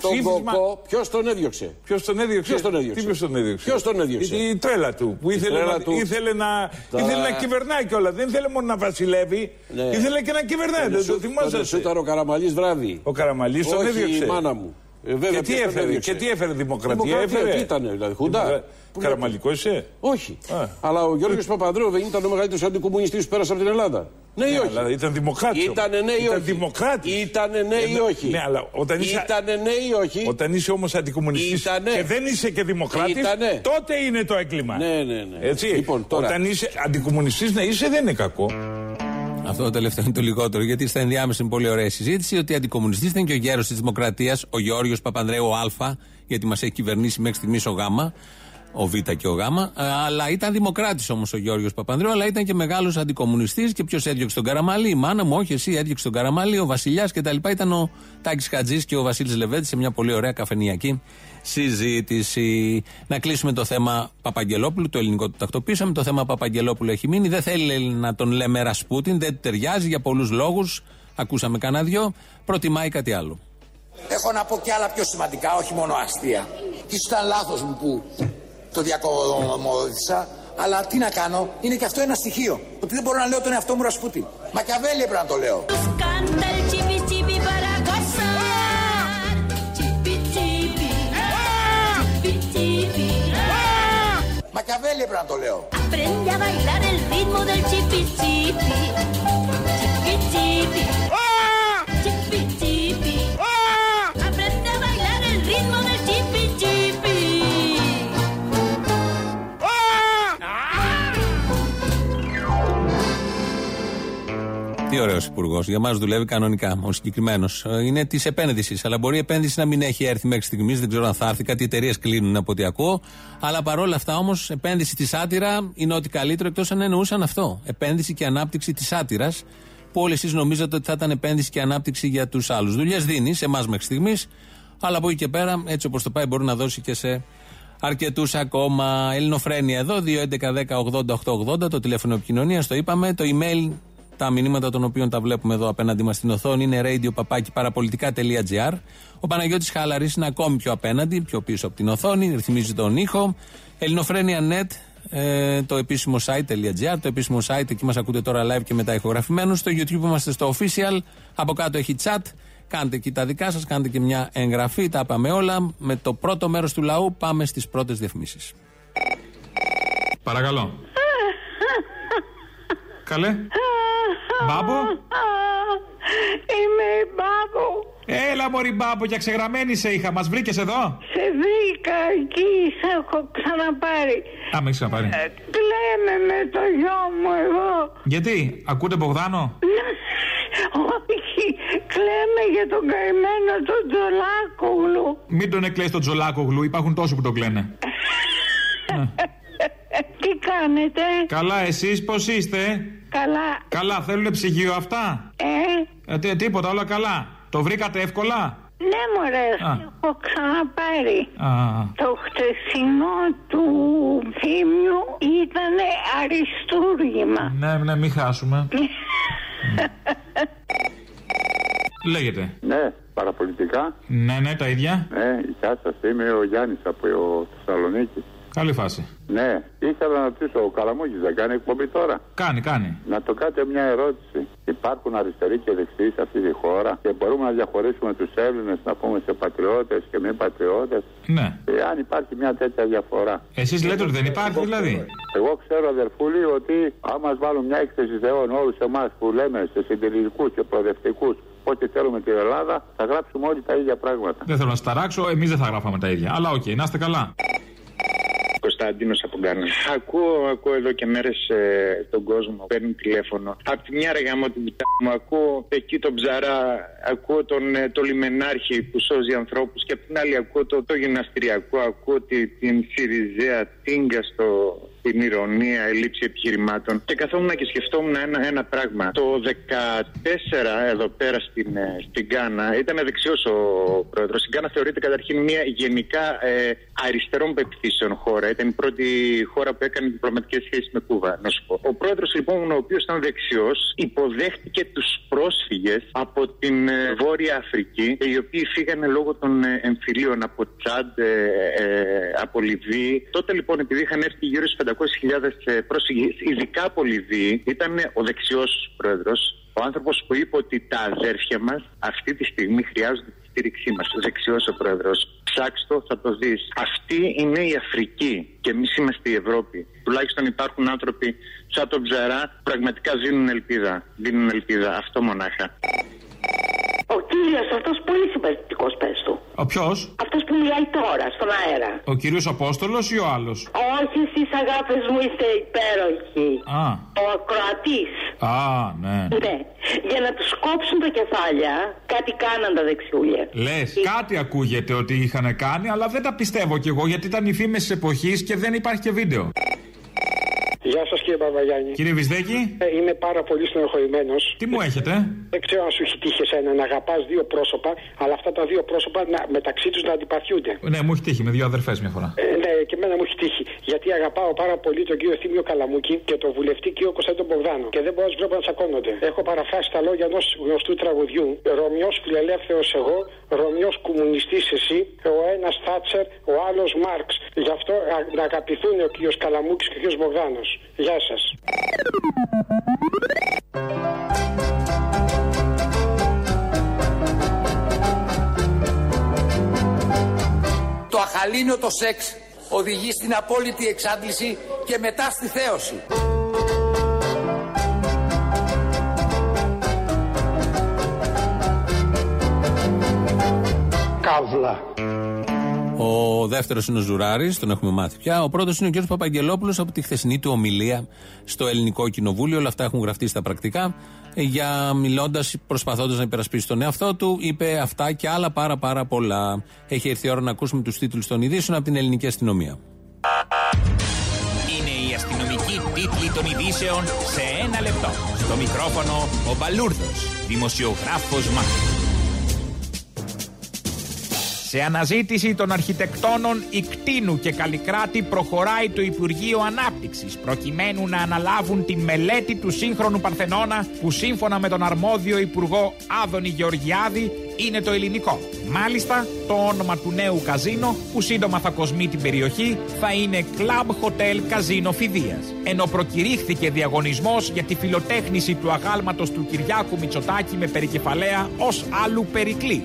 Τον Κοκό, ποιος τον έδιωξε; Ποιος τον έδιωξε; Ποιος τον έδιωξε; Τι ποιος τον έδιωξε; Ποιος τον έδιωξε; Η, η τρέλα του. Που Η ήθελε, τρέλα να, του. ήθελε, να, Τα- ήθελε να κυβερνάει κιόλας. Δεν ήθελε μόνο να βασιλεύει. Ναι. Ήθελε και να κυβερνάει. Δεν το Σου θυμόσαστε. ήταν ο Καραμαλής βράδυ. Ο Καραμαλής τον Όχι έδιωξε. η μάνα μου. Ε, βέβαια, και, τι ποιος τον έφερε, έδιωξε. και τι έφερε δημοκρατία, Δημοκρατία, έφερε; τι ήτανε, δηλαδή, χουντά; Δημοκρα- Πού Καραμαλικός είσαι; Όχι. Α. Αλλά ο Γιώργος Παπανδρέου δεν ήταν ο μεγαλύτερος αντικομουνιστής που πέρασε από την Ελλάδα. Ναι ή Ναι, όχι; αλλά ήταν δημοκράτης. Ήτανε ναι ή Ήταν όχι; δημοκράτης. Ήτανε ναι ή Ναι, όχι; Ναι, αλλά όταν είσαι, Ήτανε ναι ή όχι; όταν είσαι όμως αντικομουνιστής Ήτανε. και δεν είσαι και δημοκράτης, Ήτανε. τότε είναι το έγκλημα. Ναι, ναι, ναι. Έτσι. Λοιπόν, τώρα- Όταν είσαι αντικομουνιστής να είσαι δεν είναι κακό. Αυτό το τελευταίο είναι το λιγότερο, γιατί στα ενδιάμεσα είναι πολύ ωραία η συζήτηση ότι αντικομουνιστή ήταν και ο γέρος της Δημοκρατίας, ο Γεώργιος Παπανδρέου Α, γιατί μας έχει κυβερνήσει μέχρι στιγμής ο Γ. ο Β και ο Γ. Αλλά ήταν δημοκράτης όμως ο Γιώργο Παπανδρέου, αλλά ήταν και μεγάλος αντικομουνιστής. Και ποιος έδιωξε τον Καραμαλή, η μάνα μου, όχι εσύ, έδιωξε τον Καραμαλή, ο Βασιλιάς κτλ. Ήταν ο Τάκης Χατζής και ο Βασίλης Λεβέντης σε μια πολύ ωραία καφενιακή συζήτηση. Να κλείσουμε το θέμα Παπαγγελόπουλου, το ελληνικό το τακτοποίησαμε. Το θέμα Παπαγγελόπουλου έχει μείνει. Δεν θέλει να τον λέμε Ρασπούτιν, δεν του ταιριάζει για πολλούς λόγους. Ακούσαμε κανένα δυο. Προτιμάει κάτι άλλο. Έχω να πω και άλλα πιο σημαντικά, όχι μόνο αστεία. Ίσως ήταν λάθος μου που το διακομωδήθησα, αλλά τι να κάνω, είναι και αυτό ένα στοιχείο. Ότι δεν μπορώ να λέω τον εαυτό μου Ρασπούτιν. Μακιαβέλη έπρεπε να το λέω. Μακιαβέλη έπρεπε να το λέω. Aprende a bailar el ritmo del chipi chipi. Chipi chipi. Chipi Τι ωραίος υπουργός. Για μας δουλεύει κανονικά. Ο συγκεκριμένος είναι της επένδυσης. Αλλά μπορεί η επένδυση να μην έχει έρθει μέχρι στιγμής. Δεν ξέρω αν θα έρθει. Κάτι εταιρείες κλείνουν από ό,τι ακούω. Αλλά παρόλα αυτά όμως, επένδυση της άτυρα είναι ό,τι καλύτερο εκτός αν εννοούσαν αυτό. Επένδυση και ανάπτυξη της άτυρας. Που όλοι εσείς νομίζατε ότι θα ήταν επένδυση και ανάπτυξη για τους άλλους. Δουλειές δίνει σε εμάς μέχρι στιγμής. Αλλά από εκεί και πέρα, έτσι όπως το πάει, μπορεί να δώσει και σε αρκετούς ακόμα. Ελληνοφρένια εδώ, 2.11.10.80.880 το τηλέφωνο επικοινωνίας, το είπαμε. Το email, τα μηνύματα των οποίων τα βλέπουμε εδώ απέναντι μας στην οθόνη είναι radio.parapolitica.gr. Ο Παναγιώτης Χαλαρής είναι ακόμη πιο απέναντι, πιο πίσω από την οθόνη, ρυθμίζει τον ήχο. Ελληνοφρένια.net, ε, το επίσημο site.gr, το επίσημο site, εκεί μας ακούτε τώρα live και μετά ηχογραφημένους. Στο YouTube είμαστε στο official, από κάτω έχει chat. Κάντε εκεί τα δικά σας, κάντε και μια εγγραφή, τα πάμε όλα. Με το πρώτο μέρος του λαού πάμε στις πρώτες διαφημίσεις. Παρακαλώ. Καλέ. Μπάμπο. Είμαι η Μπάμπο. Έλα μωρή μπάμπο, για ξεγραμμένη σε είχα. Μας βρήκες εδώ; Σε βρήκα εκεί, σε έχω ξαναπάρει. Α, με έχεις ξαναπάρει. Ε, Κλαίμε με το γιο μου εγώ. Γιατί, ακούτε Μπογδάνο; Όχι, κλαίμε για τον καημένο τον Τζολάκογλου. Μην τον εκλέεις τον Τζολάκογλου, υπάρχουν τόσοι που τον κλαίνε. Τι κάνετε, Καλά, εσείς πώς είστε; καλά. Καλά, θέλουνε ψυγείο αυτά; Ε, Ε, τι- τίποτα, όλα καλά. Το βρήκατε εύκολα; ναι μωρέ, Α. έχω ξαναπάρει. Α, Το χτεσινό του θύμιου ήταν αριστούργημα. ναι, ναι, μην χάσουμε. Λέγεται. Ναι, παραπολιτικά. Ναι, ναι, τα ίδια. Ναι, γεια σας. Είμαι ο Γιάννης από Θεσσαλονίκης. Καλή φάση. Ναι, ήθελα να ρωτήσω, ο Καλαμούκης δεν κάνει εκπομπή τώρα; Κάνει, κάνει. Να το κάνετε μια ερώτηση. Υπάρχουν αριστεροί και δεξιοί σε αυτή τη χώρα και μπορούμε να διαχωρίσουμε τους Έλληνες να πούμε σε πατριώτες και μη πατριώτες; Ναι. αν υπάρχει μια τέτοια διαφορά. Εσείς λέτε ότι δεν υπάρχει δηλαδή; Εγώ ξέρω, αδερφούλη, ότι αν μας βάλουν μια έκθεση ιδεών όλους εμάς που λέμε σε συντηρητικούς και προοδευτικούς ότι θέλουμε την Ελλάδα, θα γράψουμε όλοι τα ίδια πράγματα. Δεν θέλω να σας ταράξω, εμείς δεν θα γράφαμε τα ίδια. Αλλά οκ, να είστε καλά. Κωνσταντίνος από Γκάνα. Ακούω, ακούω εδώ και μέρες τον κόσμο, παίρνει τηλέφωνο. Απ' τη μια ρε γαμώ την πουτά μου, ακούω εκεί τον ψαρά, ακούω τον ε, το λιμενάρχη που σώζει ανθρώπους και απ' την άλλη ακούω το, το γυμναστηριακό, ακούω τη, την Σιριζέα τίνκα στο, την ηρωνία, ελλείψη επιχειρημάτων. Και καθόμουν και σκεφτόμουν ένα, ένα πράγμα. Το 14 εδώ πέρα στην, ε, στην Γκάνα ήταν δεξιός ο πρόεδρος. Η Γκάνα θεωρείται καταρχήν μια γενικά ε, αριστερών πεπιθήσεων χώρα. Ήταν η πρώτη χώρα που έκανε διπλωματικές σχέσεις με Κούβα, να σου πω. Ο πρόεδρος λοιπόν, ο οποίος ήταν δεξιός, υποδέχτηκε τους πρόσφυγες από την ε, Βόρεια Αφρική, οι οποίοι φύγανε λόγω των ε, εμφυλίων από Τσάντ, ε, ε, από Λιβύη. Τότε λοιπόν, επειδή είχαν έρθει γύρω στους 500.000 πρόσφυγες, ειδικά από Λιβύη, ήταν ο δεξιός πρόεδρος. Ο άνθρωπος που είπε ότι τα αδέρφια μας αυτή τη στιγμή χρειάζονται τη στήριξή μας. Δεξιός ο πρόεδρος. Ψάξτε το, θα το δεις. Αυτή είναι η Αφρική και εμείς είμαστε η Ευρώπη. Τουλάχιστον υπάρχουν άνθρωποι σαν τον Ψαρά που πραγματικά δίνουν ελπίδα. Δίνουν ελπίδα. Αυτό μονάχα. Ο κύριος κύριο αυτό πολύ συμπαθητικός, πες του. Ο ποιος; Αυτός που μιλάει τώρα στον αέρα. Ο κύριος Απόστολος ή ο άλλος; Όχι, εσείς αγάπες μου είστε υπέροχοι. Α. Ο ακροατής. Α, ναι. Ναι. Για να τους κόψουν τα κεφάλια, κάτι κάναν τα δεξιούλια. Λες, κάτι ακούγεται ότι είχαν κάνει, αλλά δεν τα πιστεύω κι εγώ γιατί ήταν οι φήμες της εποχής και δεν υπάρχει και βίντεο. Γεια σας κύριε Παπαγιάννη. Κύριε Βυσδέκη. Ε, είμαι πάρα πολύ στενοχωρημένος. Τι μου έχετε; Δεν ξέρω αν σου έχει τύχει εσένα να αγαπάς δύο πρόσωπα, αλλά αυτά τα δύο πρόσωπα να, μεταξύ τους να αντιπαθιούνται. Ναι, μου έχει τύχει με δύο αδερφές μια φορά. Ε, ναι, και εμένα μου έχει τύχει. Γιατί αγαπάω πάρα πολύ τον κύριο Θήμιο Καλαμούκη και τον βουλευτή κύριο Κωνσταντίνο Μπογδάνο. Και δεν μπορώ να τους βλέπω να τσακώνονται. Έχω παραφράσει τα λόγια ενός γνωστού τραγουδιού. Ρωμιός φιλελεύθερος εγώ, Ρωμιός κομμουνιστής εσύ, ο ένας Θάτσερ, ο άλλος Μάρξ. Γι' αυτό α, να αγαπηθούν ο κύριος Καλαμούκης και ο κύριος Μπογδάνος. Γεια σας. Το αχαλήνιο το σεξ οδηγεί στην απόλυτη εξάντληση και μετά στη θέωση. Καύλα. Ο δεύτερος είναι ο Ζουράρης, τον έχουμε μάθει πια. Ο πρώτος είναι ο κ. Παπαγγελόπουλος από τη χθεσινή του ομιλία στο Ελληνικό Κοινοβούλιο. Όλα αυτά έχουν γραφτεί στα πρακτικά. Για μιλώντας, προσπαθώντας να υπερασπίσει τον εαυτό του, είπε αυτά και άλλα πάρα πάρα πολλά. Έχει έρθει η ώρα να ακούσουμε τους τίτλους των ειδήσεων από την ελληνική αστυνομία. Είναι η αστυνομική τίτλη των ειδήσεων σε ένα λεπτό. Στο μικρόφωνο ο Μπαλούρδος, δημοσιογράφος Μάρκος. Σε αναζήτηση των αρχιτεκτόνων Ικτίνου και Καλλικράτη προχωράει το Υπουργείο Ανάπτυξης προκειμένου να αναλάβουν την μελέτη του σύγχρονου Παρθενώνα που σύμφωνα με τον αρμόδιο Υπουργό Άδωνη Γεωργιάδη είναι το ελληνικό. Μάλιστα, το όνομα του νέου καζίνο που σύντομα θα κοσμεί την περιοχή θα είναι Club Hotel Καζίνο Φιδίας. Ενώ προκηρύχθηκε διαγωνισμός για τη φιλοτέχνηση του αγάλματος του Κυριάκου Μητσοτάκη με περικεφαλαία ως άλλου Περικλή.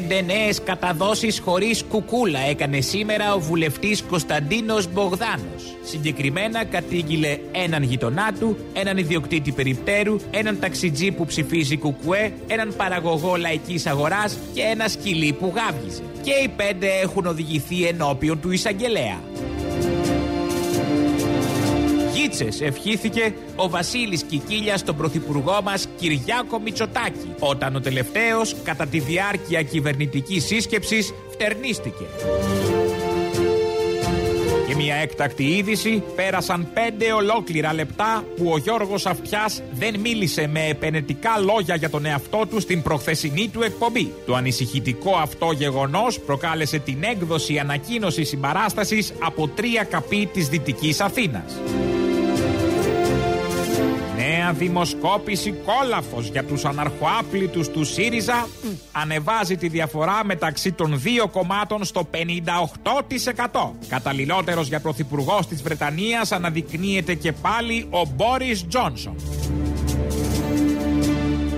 Πέντε νέε καταδόσεις χωρίς κουκούλα έκανε σήμερα ο βουλευτής Κωνσταντίνος Μπογδάνος. Συγκεκριμένα κατήγγειλε έναν γειτονά του, έναν ιδιοκτήτη περιπτέρου, έναν ταξιτζή που ψηφίζει κουκουέ, έναν παραγωγό λαϊκής αγοράς και ένα σκυλί που γάβγιζε. Και οι πέντε έχουν οδηγηθεί ενώπιον του εισαγγελέα. Γίτσες ευχήθηκε ο Βασίλης Κικίλιας στον πρωθυπουργό μας Κυριάκο Μητσοτάκη όταν ο τελευταίος κατά τη διάρκεια κυβερνητικής σύσκεψης φτερνίστηκε. Και μια έκτακτη είδηση πέρασαν πέντε ολόκληρα λεπτά που ο Γιώργος Αυτιάς δεν μίλησε με επενετικά λόγια για τον εαυτό του στην προχθεσινή του εκπομπή. Το ανησυχητικό αυτό γεγονός προκάλεσε την έκδοση ανακοίνωσης συμπαράστασης από τρία καπί της Δυτικής Αθήνας. Νέα δημοσκόπηση κόλαφος για τους αναρχοάπλητους του ΣΥΡΙΖΑ ανεβάζει τη διαφορά μεταξύ των δύο κομμάτων στο 58%. Καταλληλότερος για πρωθυπουργός της Βρετανίας αναδεικνύεται και πάλι ο Μπόρις Τζόνσον.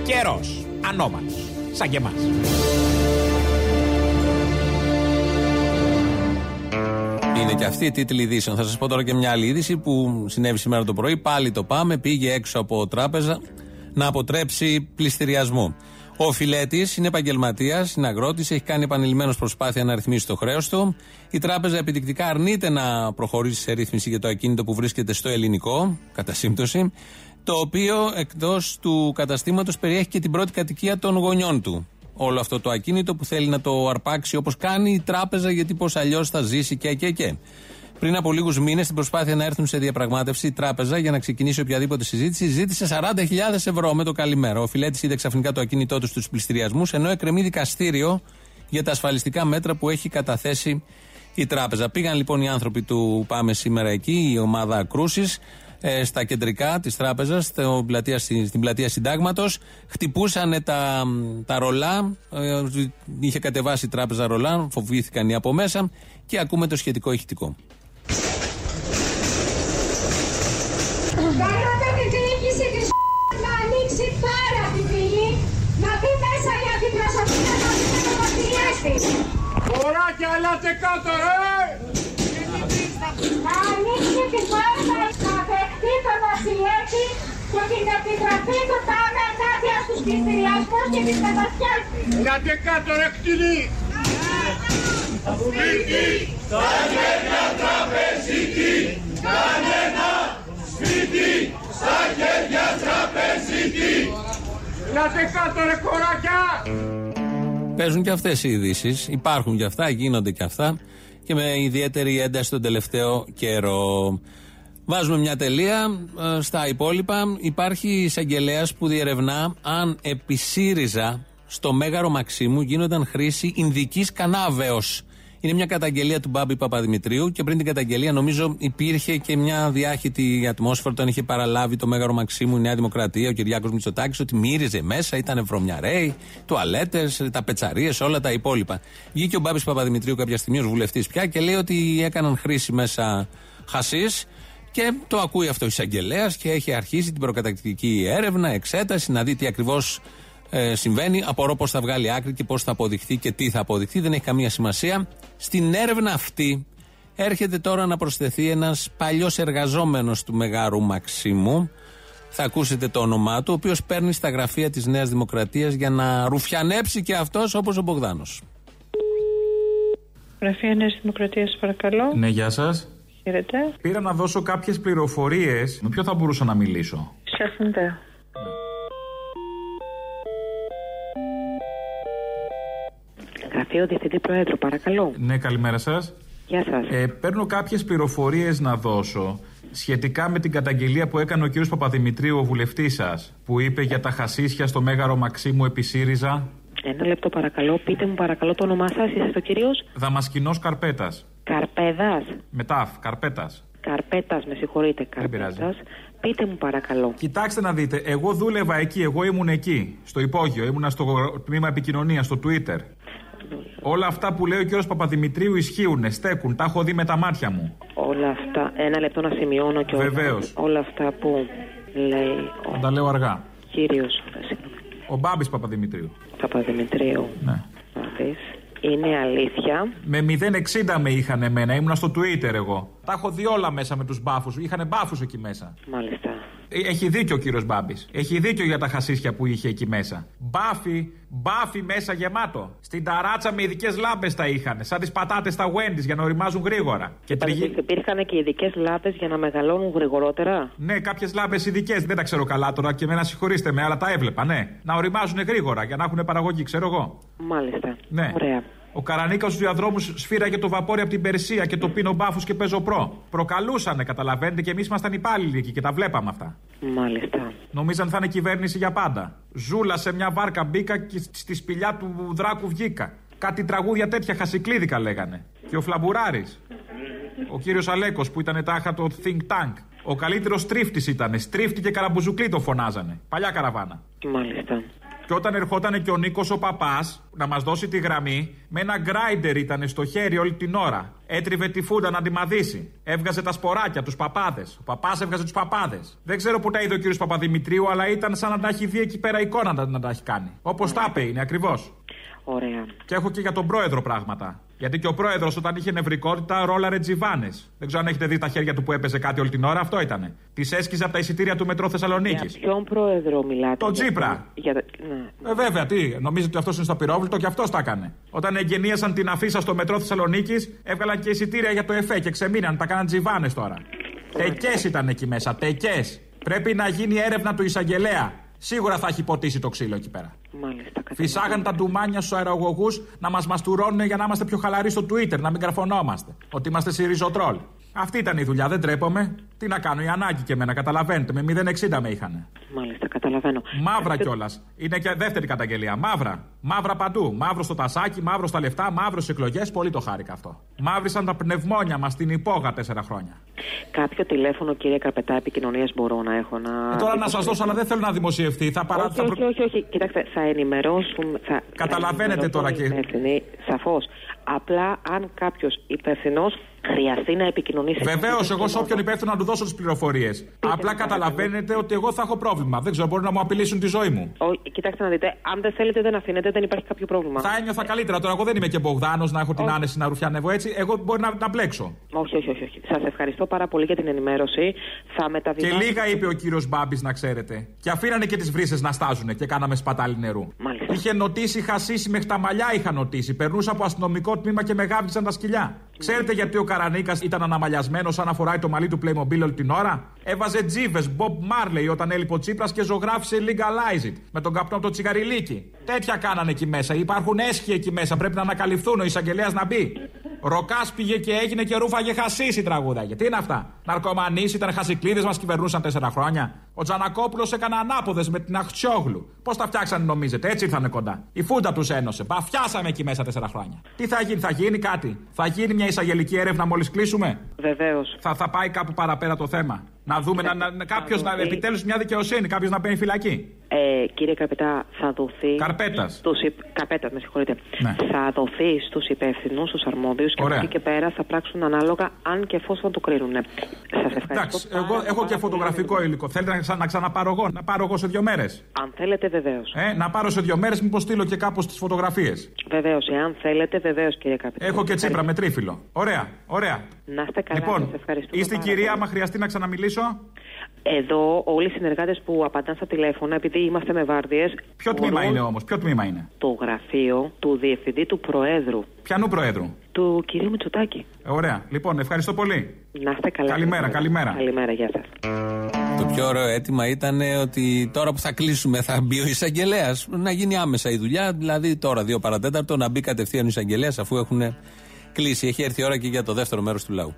Καιρός. Ανώμαλος. Σαν και εμάς. Είναι και αυτή η τίτλη ειδήσεων. Θα σας πω τώρα και μια άλλη είδηση που συνέβη σήμερα το πρωί. Πάλι το πάμε. Πήγε έξω από τράπεζα να αποτρέψει πληστηριασμό. Ο Φιλέτης είναι επαγγελματίας, είναι αγρότης, έχει κάνει επανειλημμένως προσπάθεια να ρυθμίσει το χρέος του. Η τράπεζα επιδεικτικά αρνείται να προχωρήσει σε ρύθμιση για το ακίνητο που βρίσκεται στο ελληνικό, κατά σύμπτωση, το οποίο εκτός του καταστήματος περιέχει και την πρώτη κατοικία των γονιών του όλο αυτό το ακίνητο που θέλει να το αρπάξει όπως κάνει η τράπεζα, γιατί πώς αλλιώς θα ζήσει και και και. Πριν από λίγους μήνες, στην προσπάθεια να έρθουν σε διαπραγμάτευση, η τράπεζα για να ξεκινήσει οποιαδήποτε συζήτηση ζήτησε 40.000 ευρώ με το καλημέρα. Ο Φιλέτης είδε ξαφνικά το ακίνητό του στους πληστηριασμούς, ενώ εκκρεμεί δικαστήριο για τα ασφαλιστικά μέτρα που έχει καταθέσει η τράπεζα. Πήγαν λοιπόν οι άνθρωποι του Πάμε σήμερα εκεί, η ομάδα κρούσης, ε, στα κεντρικά της τράπεζας, στην πλατεία Συντάγματος. Χτυπούσαν τα, τα ρολά. Ε, είχε κατεβάσει η τράπεζα ρολά. Φοβήθηκαν οι από μέσα. Και ακούμε το σχετικό ηχητικό. Καλώ την διοίκηση της να ανοίξει πάρα την πηγή, να μπει μέσα η αντιπροσωπεία να δει τις ομοθυλιές της. Κοράκια, ελάτε κάτω, ρε! Να ανοίξει την πόρτα, να δεχτεί τον Βασιλέτη Και την επιτροπή του πάμε ενάντια στους πληστηριασμούς και τις μετασχέσεις. Γιατί κάτω ρε κτηνή. Σπίτι, στα χέρια τραπεζίτη. Κανένα σπίτι, στα χέρια τραπεζίτη. Γιατί κάτω ρε κοράκια. Παίζουν και αυτές οι ειδήσεις. Υπάρχουν και αυτά, γίνονται και αυτά. Και με ιδιαίτερη ένταση τον τελευταίο καιρό. Βάζουμε μια τελεία ε, στα υπόλοιπα. Υπάρχει εισαγγελέας που διερευνά αν επί ΣΥΡΙΖΑ στο Μέγαρο Μαξίμου γίνονταν χρήση Ινδικής κανάβεως. Είναι μια καταγγελία του Μπάμπη Παπαδημητρίου και πριν την καταγγελία νομίζω υπήρχε και μια διάχυτη ατμόσφαιρα όταν είχε παραλάβει το Μέγαρο Μαξίμου η Νέα Δημοκρατία, ο Κυριάκος Μητσοτάκης, ότι μύριζε μέσα, ήταν βρωμιαρέοι, τουαλέτες, τα πετσαρίες, όλα τα υπόλοιπα. Βγήκε ο Μπάμπης Παπαδημητρίου κάποια στιγμή ως βουλευτής πια και λέει ότι έκαναν χρήση μέσα χασίς. Και το ακούει αυτό ο εισαγγελέας και έχει αρχίσει την προκατακτική έρευνα, εξέταση, να δει τι ακριβώς ε, συμβαίνει. Απορώ πώς θα βγάλει άκρη και πώς θα αποδειχθεί και τι θα αποδειχθεί. Δεν έχει καμία σημασία. Στην έρευνα αυτή έρχεται τώρα να προσθεθεί ένας παλιός εργαζόμενος του Μεγάρου Μαξίμου. Θα ακούσετε το όνομά του, ο οποίος παίρνει στα γραφεία της Νέας Δημοκρατίας για να ρουφιανέψει και αυτός όπως ο Μπογδάνος. Γραφεία Νέας Δημοκρατίας, παρακαλώ. Ναι, γεια σας. Χαίρετε. Πήρα να δώσω κάποιες πληροφορίες. Με ποιο θα μπορούσα να μιλήσω; Σέφντε. Γραφείο Διευθυντή Προέδρου, παρακαλώ. Ναι, καλημέρα σας. Γεια σας. Ε, παίρνω κάποιες πληροφορίες να δώσω σχετικά με την καταγγελία που έκανε ο κ. Παπαδημητρίου, ο βουλευτής σας, που είπε για τα χασίσια στο Μέγαρο Μαξίμου επί ΣΥΡΙΖΑ. Ένα λεπτό, παρακαλώ. Πείτε μου, παρακαλώ, το όνομά σας. Είσαστε ο κύριος; Δαμασκινό Καρπέτας. Καρπέδας. Μετάφ, Καρπέτας. Καρπέτας, με συγχωρείτε, πειράζει. Καρπέτας. Πείτε μου, παρακαλώ. Κοιτάξτε να δείτε, εγώ δούλευα εκεί, εγώ ήμουν εκεί, στο υπόγειο, ήμουνα στο τμήμα επικοινωνίας, στο Twitter. Όλα αυτά που λέει ο κ. Παπαδημητρίου ισχύουν, στέκουν, τα έχω δει με τα μάτια μου. Όλα αυτά. Ένα λεπτό να σημειώνω και όλα- Βεβαίως. όλα αυτά που λέει Θα τα λέω αργά. ο κύριο Ο Μπάμπης Παπαδημητρίου. Παπαδημητρίου. Ναι. Μπάμπης. Είναι αλήθεια. Με 0,60 με είχαν εμένα, ήμουνα στο Twitter εγώ. Τα έχω δει όλα μέσα με τους μπάφους. Είχαν μπάφους εκεί μέσα. Μάλιστα. Ε, Έχει δίκιο ο κύριος Μπάμπης. Έχει δίκιο για τα χασίσια που είχε εκεί μέσα. Μπάφι, μπάφι μέσα γεμάτο. Στην ταράτσα με ειδικές λάμπες τα είχαν. Σαν τις πατάτες στα Wendy's για να οριμάζουν γρήγορα. Και τριγύ... Υπήρχαν και ειδικές λάμπες για να μεγαλώνουν γρηγορότερα; Ναι, κάποιες λάμπες ειδικές. Δεν τα ξέρω καλά τώρα και εμένα συγχωρήστε με, αλλά τα έβλεπα, ναι. Να οριμάζουν γρήγορα για να έχουν παραγωγή, ξέρω εγώ. Μάλιστα. Ναι. Ωραία. Ο Καρανίκα στους διαδρόμους σφύραγε το βαπόρι από την Περσία και το πίνω μπάφους και παίζω προ. Προκαλούσανε, καταλαβαίνετε, και εμείς ήμασταν υπάλληλοι εκεί και τα βλέπαμε αυτά. Μάλιστα. Νομίζαν θα είναι κυβέρνηση για πάντα. Ζούλα σε μια βάρκα μπήκα και στη σπηλιά του δράκου βγήκα. Κάτι τραγούδια τέτοια χασικλίδικα λέγανε. Και ο Φλαμπουράρη. Ο κύριος Αλέκος που ήταν τάχα το think tank. Ο καλύτερος τρίφτης ήταν. Στρίφτη και καραμπουζουκλή το φωνάζανε. Παλιά καραβάνα. Μάλιστα. Και όταν ερχόταν και ο Νίκος ο παπάς να μας δώσει τη γραμμή, με ένα γκράιντερ ήταν στο χέρι όλη την ώρα. Έτριβε τη φούντα να αντιμαδίσει. Έβγαζε τα σποράκια, τους παπάδες. Ο παπάς έβγαζε τους παπάδες. Δεν ξέρω που τα είδε ο κύριος Παπαδημητρίου, αλλά ήταν σαν να τα έχει δει εκεί πέρα εικόνα να, να τα έχει κάνει. Όπως τα είπε είναι ακριβώς. Ωραία. Και έχω και για τον πρόεδρο πράγματα. Γιατί και ο πρόεδρος όταν είχε νευρικότητα ρόλαρε τζιβάνες. Δεν ξέρω αν έχετε δει τα χέρια του που έπαιζε κάτι όλη την ώρα, αυτό ήταν. Τη έσκιζε από τα εισιτήρια του μετρό Θεσσαλονίκης. Για ποιον πρόεδρο μιλάτε. Το για- Τζίπρα. Για... Ναι. Ε, βέβαια, τι, νομίζετε ότι αυτός είναι στο πυρόβλητο και αυτός τα έκανε. Όταν εγγενίασαν την αφίσα στο μετρό Θεσσαλονίκης, έβγαλαν και εισιτήρια για το ΕΦΕ και ξεμείναν, τα κάναν τζιβάνες τώρα. Τεκές ήταν εκεί μέσα, τεκές. Πρέπει να γίνει έρευνα του εισαγγελέα. Σίγουρα θα έχει ποτίσει το ξύλο εκεί πέρα. Μάλιστα. Φυσάγαν τα ντουμάνια στους αερογωγούς να μας μαστουρώνουν για να είμαστε πιο χαλαροί στο Twitter, να μην καρφωνόμαστε. Ότι είμαστε σιριζοτρόλ. Αυτή ήταν η δουλειά, δεν τρέπομαι. Τι να κάνω, η ανάγκη και εμένα, καταλαβαίνετε. Με 0,60 με είχαν. Μάλιστα, καταλαβαίνω. Μαύρα κιόλας. Είναι και δεύτερη καταγγελία. Μαύρα. Μαύρα παντού. Μαύρο στο τασάκι, μαύρο στα λεφτά, μαύρο στις εκλογές. Πολύ το χάρηκα αυτό. Μαύρισαν τα πνευμόνια μας στην υπόγα τέσσερα χρόνια. Κάποιο τηλέφωνο, κύριε Καρπετά, επικοινωνίας μπορώ να έχω να. Ε, τώρα να σας δώσω, αλλά δεν θέλω να δημοσιευτεί. Θα παρά... Όχι, θα προ- όχι, όχι, όχι. Κοιτάξτε, θα ενημερώσουμε. Θα... Καταλαβαίνετε τώρα και- Σαφώς. Απλά αν κάποιος υπεύθυνος χρειαστεί να επικοινωνήσει. Βεβαίως, εγώ σε όποιον υπεύθυνο να του δώσω τις πληροφορίες. Απλά καταλαβαίνετε ότι εγώ θα έχω πρόβλημα. Δεν ξέρω, μπορεί να μου απειλήσουν τη ζωή μου. Όχι, κοιτάξτε να δείτε, αν δεν θέλετε δεν αφήνετε, δεν υπάρχει κάποιο πρόβλημα. Θα ένιωθα καλύτερα τώρα. Εγώ δεν είμαι και Μπογδάνος να έχω την άνεση να ρουφιανεύω έτσι. Εγώ μπορεί να, να μπλέξω. Όχι, όχι, όχι. όχι. Σας ευχαριστώ πάρα πολύ για την ενημέρωση. Θα Και μεταβιβάσω. λίγα είπε ο κύριος Μπάμπης, να ξέρετε. Και αφήνανε και τις βρύσες να στάζουν και κάναμε σπατάλη νερού. Μάλιστα. Είχε νοτήσει χασίσει μέχρι τα μαλλιά είχα νοτήσει. Περνούσα από αστυνομικό τμήμα και με γάβγιζαν τα σκυλιά. Ξέρετε γιατί ο Καρανίκας ήταν αναμαλιασμένος σαν να φοράει το μαλλί του Playmobil όλη την ώρα; Έβαζε τζίβες, Bob Marley όταν έλειπε ο Τσίπρας και ζωγράφισε Legalize it με τον καπνό από το τσιγαριλίκι. Τέτοια κάνανε εκεί μέσα. Υπάρχουν έσχοι εκεί μέσα. Πρέπει να ανακαλυφθούν. Ο εισαγγελέας να μπει. Ροκάς πήγε και έγινε και ρούφαγε χασίσει τραγούδια. Τι είναι αυτά; Ναρκωμανείς ήταν χασικλίδες μας κυβερνούσαν τέσσερα χρόνια. Ο Τζανακόπουλος έκανε ανάποδες με την Αχτσιόγλου. Πώς τα φτιάξανε νομίζετε, έτσι ήρθανε κοντά. Η φούντα τους ένωσε. Παφιάσαμε εκεί μέσα τέσσερα χρόνια. Τι θα γίνει, θα γίνει κάτι; Θα γίνει μια εισαγγελική έρευνα μόλις κλείσουμε; Βεβαίως. Θα, θα πάει κάπου παραπέρα το θέμα. Να δούμε, να, να, να, κάποιος να επιτέλους μια δικαιοσύνη, κάποιος να μπαίνει φυλακή. Ε, κύριε Καπετά, θα δοθεί. Καρπέτας. Στους υπ... Καπέτας, με συγχωρείτε. Ναι. Θα δοθεί στους υπεύθυνους, στους αρμόδιους και από Ωραία. εκεί και πέρα θα πράξουν ανάλογα αν και εφόσον το κρίνουν. Σας ευχαριστώ. Εντάξει, εγώ έχω και φωτογραφικό υλικό. Θέλετε να, ξα- να ξαναπάρω εγώ, να πάρω εγώ σε δύο μέρες. Αν θέλετε, βεβαίως. Ε, να πάρω σε δύο μέρες, μήπως στείλω και κάπως τις φωτογραφίες. Βεβαίως, εάν θέλετε, βεβαίως, κύριε Καπετά. Έχω και τσίπρα με τρίφυλλο. Ωραία, ωραία. Να είστε καλά, Λοιπόν, σας ευχαριστούμε είστε η πάρα κυρία, πολύ. άμα χρειαστεί να ξαναμιλήσω. Εδώ όλοι οι συνεργάτες που απαντάνε στα τηλέφωνα, επειδή είμαστε με βάρδιες. Ποιο τμήμα είναι όμως, ποιο τμήμα είναι; Το γραφείο του Διευθυντή του Προέδρου, Πιανού Προέδρου; του κυρίου Μητσοτάκη. Ε, Ωραία, λοιπόν, ευχαριστώ πολύ. Να είστε καλά. Καλημέρα, καλημέρα. Καλημέρα, γεια σας. Το πιο ωραίο αίτημα ήταν ότι τώρα που θα κλείσουμε θα μπει ο εισαγγελέας. Να γίνει άμεσα η δουλειά. Δηλαδή τώρα, δύο παρατέταρτο, να μπει κατευθείαν ο εισαγγελέας αφού έχουν κλείσει. Έχει έρθει η ώρα και για το δεύτερο μέρος του λαού.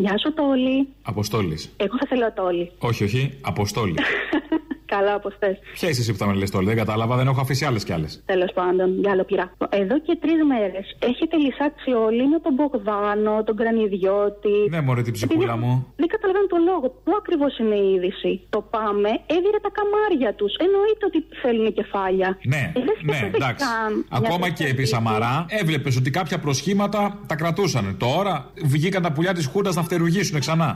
Γεια σου, Τόλι. Αποστόλης. Εγώ θα θέλω Τόλι. Όχι, όχι, Αποστόλη. Καλά, όπως θες. Ποια είσαι εσύ που θα με λες τώρα, δεν κατάλαβα, δεν έχω αφήσει άλλες κι άλλες. Τέλος πάντων, για άλλο πειρά. Εδώ και τρεις μέρες έχετε λυσάξει όλοι με τον Μπογδάνο, τον Κρανιδιώτη. Ναι, μωρέ την ψυχούλα μου. Δεν καταλαβαίνω τον λόγο. Πού ακριβώς είναι η είδηση; Το πάμε, έδιρε τα καμάρια τους. Εννοείται ότι θέλουν κεφάλια. Ναι, Ε, δεν ναι, σκέφτεται εντάξει. καν μια Ακόμα τέτοια και επί είδηση. Σαμαρά έβλεπες ότι κάποια προσχήματα τα κρατούσαν. Τώρα βγήκαν τα πουλιά της Χούντας να φτερουγήσουν ξανά.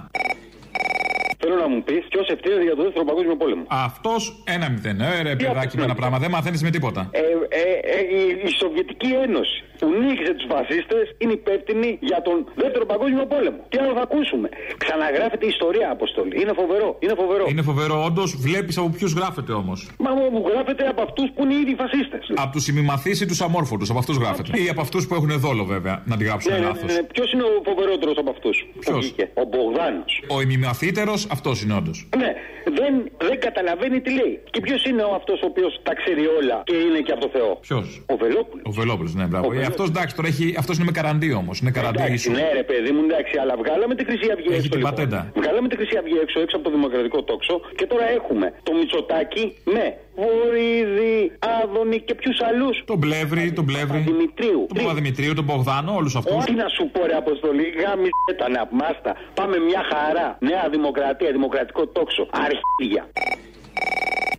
Θέλω να μου πεις ποιο ευθύνεται για το δεύτερο παγκόσμιο πόλεμο. Αυτός ένα μηδέν. Ε, ρε, παιδάκι με ένα πράγμα. Δεν μαθαίνεις με τίποτα. Ε, ε, ε, η, η Σοβιετική Ένωση που νίκησε τους φασίστες είναι υπεύθυνη για τον δεύτερο παγκόσμιο πόλεμο. Τι άλλο θα ακούσουμε; Ξαναγράφεται η ιστορία, Αποστολή. Είναι φοβερό. Είναι φοβερό. Είναι φοβερό, όντως. Βλέπεις από ποιους γράφεται όμως. Μα μου γράφεται από αυτούς που είναι ήδη φασίστες. Από τους ημιμαθείς ή τους αμόρφωτους. Από αυτούς γράφεται. Ή από αυτούς που έχουν δόλο, βέβαια. Να τη γράψουν Ναι, ναι, λάθος. ναι, ναι. Ποιος είναι ο φοβερότερος από αυτούς. Ποιος; Ο Μπογδάνος. Ο ημιμαθύτερος, αυτός είναι όντως. Ναι, δεν, δεν καταλαβαίνει τι λέει. Και ποιος είναι αυτός ο οποίος τα ξέρει όλα και είναι και από το Θεός; Ποιος; Ο Βελόπουλος. Ο Βελόπουλος, ναι, μπράβο. Ο Ε, Βελόπουλος. αυτός εντάξει, τώρα έχει, αυτός είναι με καραντί όμως. Είναι καραντί Εντάξει, ίσου. ναι, ρε παιδί μου, εντάξει, αλλά βγάλαμε τη Χρυσή Αυγή Έχει έξω. την λοιπόν. πατέντα. Βγάλαμε τη Χρυσή Αυγή έξω, έξω από το Δημοκρατικό τόξο και τώρα έχουμε το Μητσοτάκι με Βορύδη, Άδωνη και ποιους άλλους; Τον Πλεύρη, τον Πλεύρη. Δημητρίου. Τον Παπαδημητρίου, τον Μπογδάνο, όλους αυτούς. Όχι να σου πω ρε Αποστολή, γάμι τα μάστα. Πάμε μια χαρά. Νέα Δημοκρατία, Δημοκρατικό τόξο. Αρχίδια.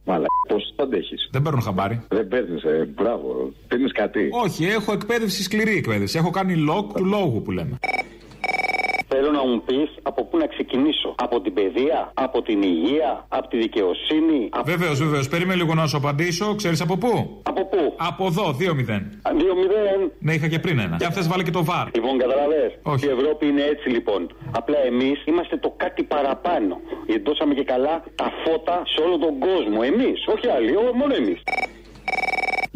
Μαλά, πώς το αντέχεις; Δεν παίρνω χαμπάρι. Δεν παίρνει, ε, μπράβο. Παίρνει κάτι. Όχι, έχω εκπαίδευση, σκληρή εκπαίδευση. Έχω κάνει λόγ του λόγου που λέμε. Θέλω να μου πεις από πού να ξεκινήσω. Από την παιδεία, από την υγεία, από τη δικαιοσύνη. Από... Βεβαίως, βεβαίως. Περίμενε λίγο να σου απαντήσω. Ξέρεις από πού; Από πού; Από εδώ, 2-0. 2-0. Ναι, είχα και πριν ένα. Και αν θε, βάλε και το βαρ. Λοιπόν, καταλαβέ. Η Ευρώπη είναι έτσι λοιπόν. Απλά εμείς είμαστε το κάτι παραπάνω. Γιατί δώσαμε και καλά τα φώτα σε όλο τον κόσμο. Εμείς, όχι άλλοι, ό, μόνο εμείς.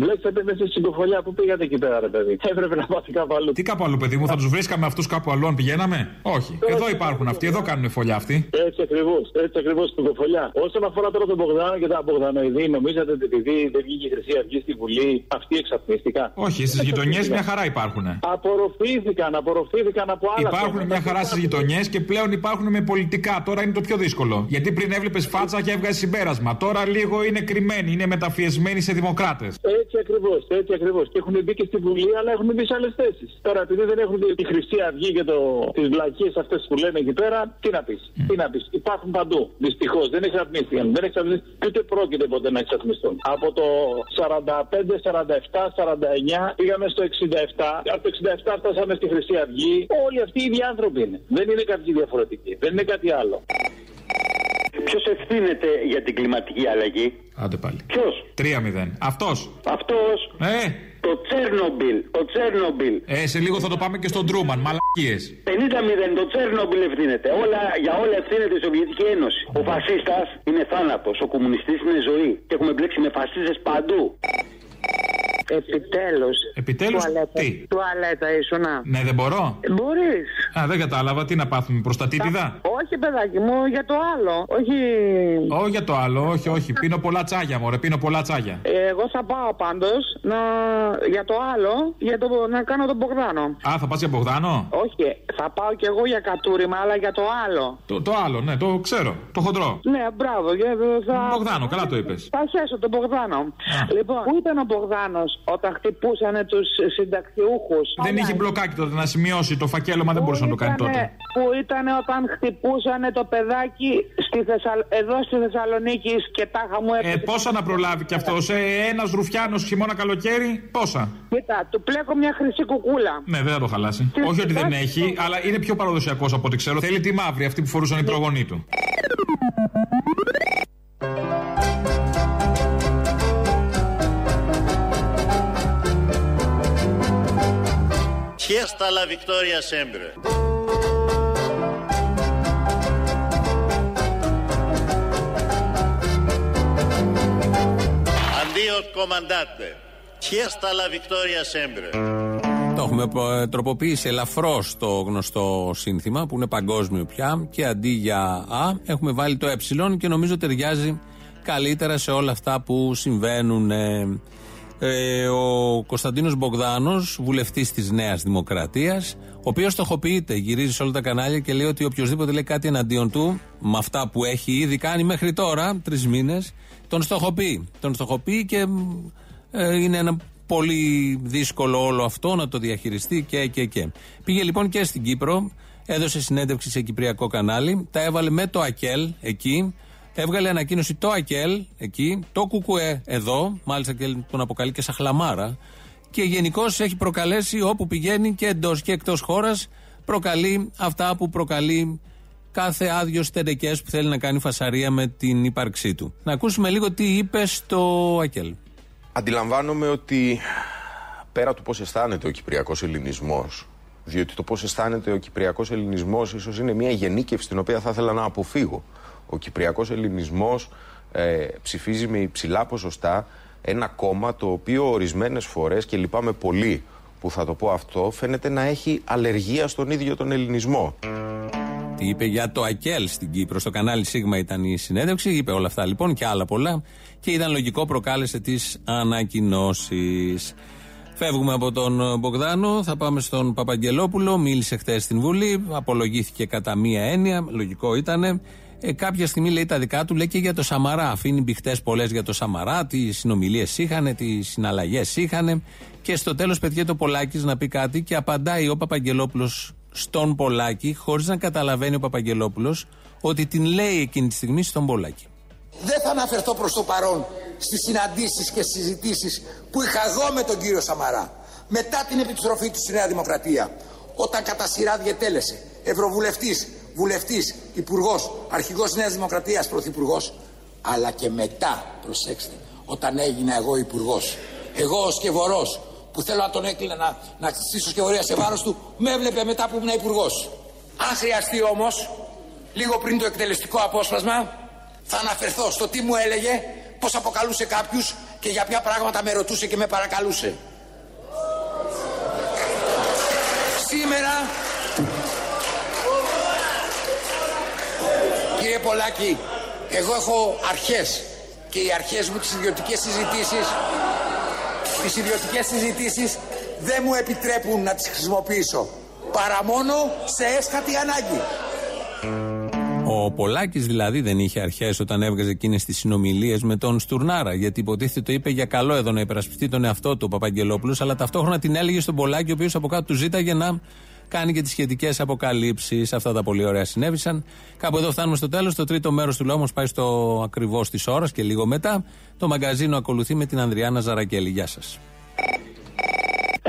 Βλέπετε μέσα στην κοφολιά που πήγατε εκεί πέρα, ρε παιδί; Έπρεπε να πάτε κάπου αλλού. Τι κάπου αλλού, παιδί μου, θα τους βρίσκαμε αυτούς κάπου αλλού αν πηγαίναμε; Όχι. Εδώ υπάρχουν αυτοί, εδώ κάνουν φωλιά αυτοί. Έτσι ακριβώς, έτσι ακριβώς στην κοφολιά. Όσον αφορά τώρα τον Μπογδάνο και τα Μπογδανοειδή, νομίζατε ότι επειδή δεν βγήκε η Χρυσή Αυγή στη Βουλή, αυτοί εξαπνίστηκαν. Όχι, στις γειτονιές μια χαρά υπάρχουν. Απορροφήθηκαν, απορροφήθηκαν από άλλα. Υπάρχουν θέματα. μια χαρά στις γειτονιές και πλέον υπάρχουν με πολιτικά. Τώρα είναι το πιο δύσκολο. Γιατί πριν έβλεπες φάτσα και έβγαζες συμπέρασμα. Τώρα λίγο είναι κρυμμένοι, είναι μεταφιεσμένοι σε δημοκράτες. Έτσι ακριβώς, έτσι ακριβώς. Και έχουν μπει και στη Βουλή, αλλά έχουν μπει σε άλλες θέσεις. Τώρα, επειδή δεν έχουν τη Χρυσή Αυγή και το... τις βλακίες αυτές που λένε εκεί πέρα, τι να πεις. Τι να πεις. Υπάρχουν παντού. Δυστυχώς δεν εξαπνίστηκαν. Δεν εξαπνίστηκαν και ούτε πρόκειται ποτέ να εξαπνιστούν. Από το 45, 47, 49 πήγαμε στο 67. Από το 67 φτάσαμε στη Χρυσή Αυγή. Όλοι αυτοί οι ίδιοι άνθρωποι είναι. Δεν είναι κάποιοι διαφορετικοί. Δεν είναι κάτι άλλο. Ποιος ευθύνεται για την κλιματική αλλαγή; Άντε πάλι. Ποιος; 3-0. Αυτός. Αυτός. Ε. Το Τσέρνομπιλ. Το Τσέρνομπιλ. Ε, σε λίγο θα το πάμε και στον Τρούμαν. Μαλακίες. 50-0. Το Τσέρνομπιλ ευθύνεται. Όλα, για όλα ευθύνεται η Σοβιετική Ένωση. Ο φασίστας είναι θάνατος. Ο κομμουνιστής είναι ζωή. Και έχουμε μπλέξει με φασίστες παντού. Επιτέλους. Επιτέλους, τι; Τουαλέτα ήσουνα. Ναι, δεν μπορώ. Μπορείς. Α, δεν κατάλαβα. Τι να πάθουμε, προστατήτηδα. Όχι, παιδάκι μου, για το άλλο. Όχι. Όχι για το άλλο, όχι, όχι. Πίνω πολλά τσάγια, μωρέ, πίνω πολλά τσάγια. Εγώ θα πάω πάντως να... για το άλλο, για το... να κάνω τον Μπογδάνο. Α, θα πας για Μπογδάνο; Όχι, θα πάω κι εγώ για κατούριμα, αλλά για το άλλο. Το, το άλλο, ναι, το ξέρω. Το χοντρό. Ναι, μπράβο. Για... Θα... Μπογδάνο, καλά το είπες. Θα χέσω τον Μπογδάνο. Λοιπόν, πού ήταν ο Μπογδάνος; Όταν χτυπούσαν τους συνταξιούχους. Δεν είχε μπλοκάκι τότε να σημειώσει το φακέλωμα, δεν μπορούσε να το κάνει τότε. Που ήταν όταν χτυπούσαν το παιδάκι στη Θεσσαλ... εδώ στη Θεσσαλονίκη και τάχα μου Ε, πόσα να προλάβει κι αυτός, ε, ένας ρουφιάνος χειμώνα καλοκαίρι, πόσα; Κοίτα, του πλέκω μια χρυσή κουκούλα. Ναι, δεν θα το χαλάσει. Τι- Όχι ότι δεν έχει, αλλά είναι πιο παραδοσιακός από ό,τι ξέρω. Θέλει τη μαύρη, αυτή που φορούσαν οι προγονεί του. Fiesta la Victoria sempre. Adios comandante. Fiesta la Victoria sempre. Το έχουμε ε, τροποποιήσει ελαφρώς το γνωστό σύνθημα που είναι παγκόσμιο πια και αντί για Α έχουμε βάλει το Ε και νομίζω ταιριάζει καλύτερα σε όλα αυτά που συμβαίνουν. Ε, ε, ο Κωνσταντίνος Μπογδάνος, βουλευτής της Νέας Δημοκρατίας, ο οποίος στοχοποιείται, γυρίζει σε όλα τα κανάλια και λέει ότι οποιοδήποτε λέει κάτι εναντίον του, με αυτά που έχει ήδη κάνει μέχρι τώρα, τρεις μήνες, τον στοχοποιεί. Τον στοχοποιεί και ε, είναι ένα πολύ δύσκολο όλο αυτό να το διαχειριστεί και και και. Πήγε λοιπόν και στην Κύπρο, έδωσε συνέντευξη σε κυπριακό κανάλι, τα έβαλε με το ΑΚΕΛ εκεί, έβγαλε ανακοίνωση το ΑΚΕΛ εκεί, το ΚΚΕ εδώ, μάλιστα και τον αποκαλεί και σαχλαμάρα, και γενικώς έχει προκαλέσει όπου πηγαίνει και εντός και εκτός χώρας, προκαλεί αυτά που προκαλεί κάθε άδειο στενεκέ που θέλει να κάνει φασαρία με την ύπαρξή του. Να ακούσουμε λίγο τι είπε στο ΑΚΕΛ. Αντιλαμβάνομαι ότι πέρα του πώς αισθάνεται ο Κυπριακός Ελληνισμός, διότι το πώς αισθάνεται ο Κυπριακός Ελληνισμός ίσως είναι μια γενίκευση την οποία θα ήθελα να αποφύγω. Ο Κυπριακός Ελληνισμός ε, ψηφίζει με υψηλά ποσοστά ένα κόμμα το οποίο ορισμένες φορές και λυπάμαι πολύ που θα το πω αυτό φαίνεται να έχει αλλεργία στον ίδιο τον ελληνισμό. Τι είπε για το ΑΚΕΛ στην Κύπρο. Στο κανάλι Σίγμα ήταν η συνέντευξη. Είπε όλα αυτά λοιπόν και άλλα πολλά. Και ήταν λογικό, προκάλεσε τις ανακοινώσεις. Φεύγουμε από τον Μπογδάνο, θα πάμε στον Παπαγγελόπουλο. Μίλησε χθες στην Βουλή, απολογήθηκε κατά μία έννοια, λογικό ήταν. Ε, κάποια στιγμή λέει τα δικά του, λέει και για το Σαμαρά. Αφήνει μπιχτέ πολλές για το Σαμαρά, τις συνομιλίες είχαν, τις συναλλαγές είχαν. Και στο τέλος πετιέται ο Πολάκης να πει κάτι και απαντάει ο Παπαγγελόπουλος στον Πολάκη, χωρίς να καταλαβαίνει ο Παπαγγελόπουλος ότι την λέει εκείνη τη στιγμή στον Πολάκη. Δεν θα αναφερθώ προς το παρόν στις συναντήσεις και συζητήσεις που είχα εγώ με τον κύριο Σαμαρά μετά την επιστροφή του στη Νέα Δημοκρατία όταν κατά σειρά διετέλεσε Ευρωβουλευτής, Βουλευτής, Υπουργός, Αρχηγός Νέας Δημοκρατίας, Πρωθυπουργός αλλά και μετά, προσέξτε, όταν έγινα εγώ Υπουργός εγώ ο Σκευωρός που θέλω να τον έκλεινα να, να στήσω σκευωρία σε βάρος του με έβλεπε μετά που ήμουν Υπουργός αν χρειαστεί όμως λίγο πριν το εκτελεστικό απόσπασμα θα αναφερθώ στο τι μου έλεγε, πώς αποκαλούσε κάποιους και για ποια πράγματα με ρωτούσε και με παρακαλούσε. Σήμερα, κύριε Πολάκη, εγώ έχω αρχές και οι αρχές μου τις ιδιωτικές συζητήσεις τις ιδιωτικές συζητήσεις δεν μου επιτρέπουν να τις χρησιμοποιήσω παρά μόνο σε έσχατη ανάγκη. Ο Πολάκης δηλαδή δεν είχε αρχές όταν έβγαζε εκείνες τις συνομιλίες με τον Στουρνάρα. Γιατί υποτίθεται το είπε για καλό εδώ να υπερασπιστεί τον εαυτό του ο Παπαγγελόπουλος, αλλά ταυτόχρονα την έλεγε στον Πολάκη, ο οποίος από κάτω του ζήταγε να κάνει και τις σχετικές αποκαλύψεις. Αυτά τα πολύ ωραία συνέβησαν. Κάπου εδώ φτάνουμε στο τέλος. Το τρίτο μέρος του λόγου πάει στο ακριβώς της ώρας και λίγο μετά. Το μαγκαζίνο ακολουθεί με την Ανδριάνα Ζαρακέλη. Γεια σας.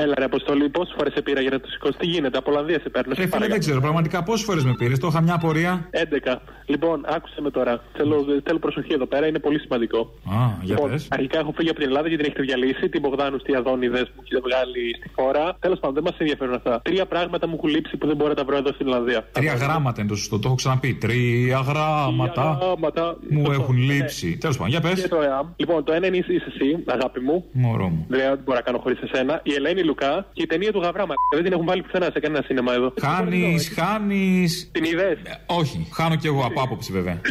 Έλα ρε Αποστολή, πόσες φορές σε πήρα για να το σηκώσει. Τι γίνεται, από Ολλανδία σε παίρνω. Ε, φίλε, δεν ξέρω πραγματικά πόσες φορές με πήρες; Το είχα μια απορία. 11. Λοιπόν, άκουσε με τώρα. Θέλω, θέλω προσοχή εδώ πέρα, είναι πολύ σημαντικό. Α, για λοιπόν, πες. αρχικά έχω φύγει από την Ελλάδα γιατί την έχετε διαλύσει. Την Μπογδάνου, τι Αδόνιδε που έχετε βγάλει στη χώρα. Τέλος πάντων, δεν μας ενδιαφέρουν αυτά. Τρία πράγματα μου έχουν λείψει που δεν μπορώ να τα βρω εδώ στην Ολλανδία. Τρία γράμματα είναι το σωστό, το έχω ξαναπεί. Τρία γράμματα Γράμματα. μου έχουν λείψει. Τέλος πάντων, για πες. Και το ΕΑΜ. Λοιπόν, το ένα είναι είσαι εσύ, αγάπη μου. Μωρό μου. Δεν μπορώ να κάνω χωρίς εσένα. Η Ελένη Λουκά και η ταινία του Γαβράμα. Δεν την έχουν βάλει πουθενά σε κανένα σίνεμα εδώ. Χάνεις, χάνεις. Την είδες; Όχι, χάνω κι εγώ από άποψη βέβαια.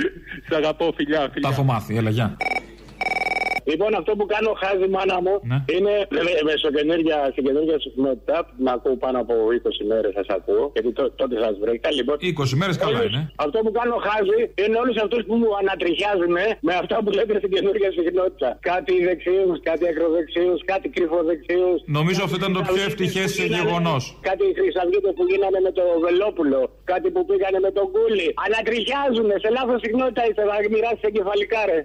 Σε αγαπώ, φιλιά, φιλιά. Τα έχω μάθει, έλα, γεια. Λοιπόν, αυτό που κάνω χάζι μάνα μου Ναι. είναι ε, με στο καινούργια, στην καινούργια συχνότητα που με ακούω πάνω από 20 μέρες, σας ακούω. Γιατί τό- τότε σας βρήκα. Λοιπόν, 20 μέρες καλά όλους- είναι. Αυτό που κάνω χάζι είναι όλους αυτούς που μου ανατριχιάζουν με αυτά που λέτε στην καινούργια συχνότητα. Κάτι δεξιού, κάτι ακροδεξιού, κάτι κρυφοδεξιού. Νομίζω αυτό ήταν το πιο ευτυχές γεγονός. Κάτι χρυσαυγίτε που γίνανε με το Βελόπουλο. Κάτι που πήγανε με τον Κούλι. Ανατριχιάζουν σε λάθος συχνότητα είστε να μοιράσεις εγκεφαλικά, ρε.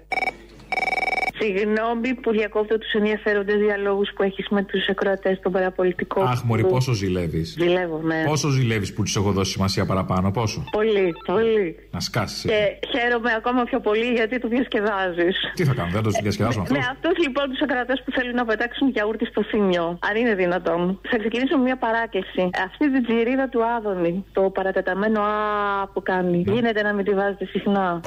Συγγνώμη που διακόπτω τους ενδιαφέροντες διαλόγους που έχεις με τους ακροατές των παραπολιτικών. Αχ, Μωρή, πόσο ζηλεύεις. Ζηλεύω, ναι. Πόσο ζηλεύεις που του έχω δώσει σημασία παραπάνω, πόσο. Πολύ, πολύ. Να σκάσεις. Και χαίρομαι ακόμα πιο πολύ γιατί το διασκεδάζεις. Τι θα κάνω, δεν το διασκεδάσουμε αυτό; Με αυτούς λοιπόν τους ακροατές που θέλουν να πετάξουν γιαούρτι στο θύμιο, αν είναι δυνατόν, θα ξεκινήσω με μια παράκληση. Αυτή την τζιρίδα του Άδωνη, το παρατεταμένο Α που κάνει, Ναι. γίνεται να μην τη βάζετε συχνά.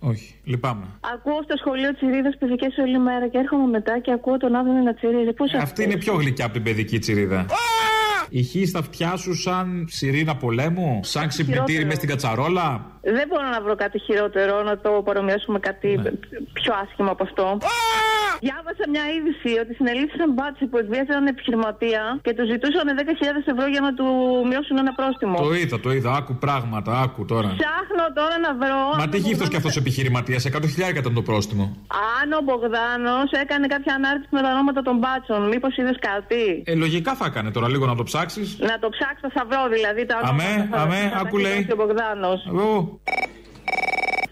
Όχι, λυπάμαι. Ακούω στο σχολείο τσιρίδες παιδικές όλη μέρα και έρχομαι μετά και ακούω τον Άδωνη να τσιρίζει. Πώς Αυτή είναι πιο γλυκιά από την παιδική τσιρίδα. Ηχεί στα αυτιά σου σαν σιρήνα πολέμου, σαν ξυπνητήρι Χειρότερο. μες στην κατσαρόλα; Δεν μπορώ να βρω κάτι χειρότερο, να το παρομοιάσουμε κάτι Ναι. πιο άσχημο από αυτό. Διάβασα μια είδηση ότι συνελήφθησαν μπάτσι που εκβίαζαν έναν επιχειρηματία και τους ζητούσαν 10.000 ευρώ για να του μειώσουν ένα πρόστιμο. Το είδα, το είδα. Άκου πράγματα, άκου τώρα. Ψάχνω τώρα να βρω. Μα αν τι ο γύφτο κι Μπογδάνος- αυτός επιχειρηματίας, 100.000 ήταν το πρόστιμο. Αν ο Μπογδάνος έκανε κάποια ανάρτηση με τα ονόματα των μπάτσων, μήπως είδες κάτι; Ε, λογικά θα έκανε τώρα λίγο να το ψάξει. Να το ψάξω, θα βρω δηλαδή τα ονόματα. Αμέ, θα- αμέ, θα τα άκου έχει λέει. δώσει Ο Μπογδάνος.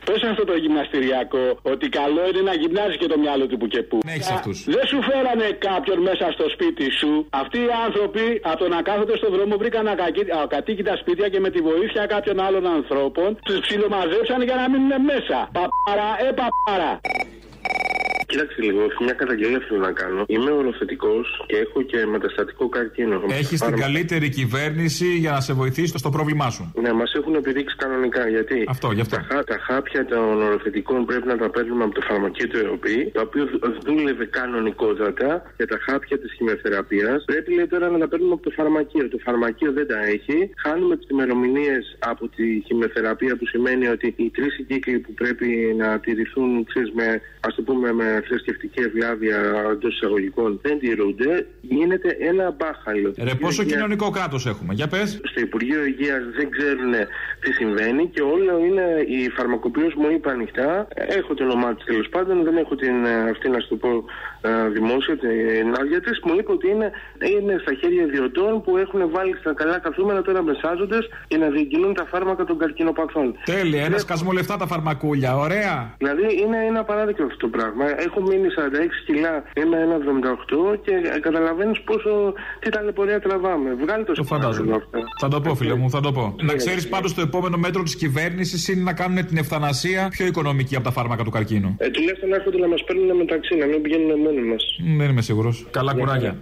Πε αυτό το γυμναστηριακό ότι καλό είναι να γυμνάζει και το μυαλό του που και που; Ναι, έχεις αυτούς. Δεν σου φέρανε κάποιον μέσα στο σπίτι σου; Αυτοί οι άνθρωποι από το να κάθονται στον δρόμο βρήκαν ακακί- ακατοίκητα σπίτια και με τη βοήθεια κάποιων άλλων ανθρώπων τους ψιλομαζέψαν για να μείνουν μέσα. Παπάρα, ε παπάρα. Κοίταξε λίγο, μια καταγγελία θέλω να κάνω. Είμαι οροθετικός και έχω και μεταστατικό καρκίνο. Έχεις Πάρα- την καλύτερη κυβέρνηση για να σε βοηθήσει στο πρόβλημά σου. Ναι, μας έχουν επιδείξει κανονικά. Γιατί Αυτό, γι' αυτό. Τα, χά- τα χάπια των οροθετικών πρέπει να τα παίρνουμε από το φαρμακείο του ΕΟΠΗ, το οποίο δου- δούλευε κανονικότατα για τα χάπια της χημειοθεραπεία. Πρέπει λέει τώρα να τα παίρνουμε από το φαρμακείο. Το φαρμακείο δεν τα έχει. Χάνουμε τις ημερομηνίες από τη χημειοθεραπεία, που σημαίνει ότι οι τρεις κύκλοι που πρέπει να τηρηθούν, ξέρεις, με, ας το πούμε, με θρησκευτική ευλάβεια εντός εισαγωγικών, δεν τηρούνται. Γίνεται ένα μπάχαλο. Ρε, πόσο Υγεία- κοινωνικό κράτος έχουμε, για πες. στο Υπουργείο Υγείας δεν ξέρουν τι συμβαίνει και όλο είναι η φαρμακοποιός μου είπε ανοιχτά. Έχω το όνομά τη τέλος πάντων, δεν έχω την ε, αυτή να σου το πω ε, δημόσια, την άδεια της. Μου είπε ότι είναι, είναι στα χέρια ιδιωτών που έχουν βάλει στα καλά καθούμενα τώρα μεσάζοντε για να διακινούν τα φάρμακα των καρκινοπαθών. Τέλεια, ένα σκασμό λεφτά τα φαρμακούλια, ωραία. Δηλαδή είναι ένα παράδειγμα αυτό το πράγμα. Έχω μείνει 46 κιλά, είμαι 1,78 και ε, καταλαβαίνεις πόσο τι ταλαιπωρία τραβάμε. Βγάλει το Το φαντάζομαι. αυτό. Θα το πω, φίλε μου, θα το πω. Να ξέρεις πάντως το επόμενο μέτρο της κυβέρνησης είναι να κάνουν την ευθανασία πιο οικονομική από τα φάρμακα του καρκίνου. Ε, τουλάχιστον να έρχονται να μας παίρνουν μεταξύ, να μην πηγαίνουν μόνοι δεν είμαι σίγουρος. Καλά κουράγια.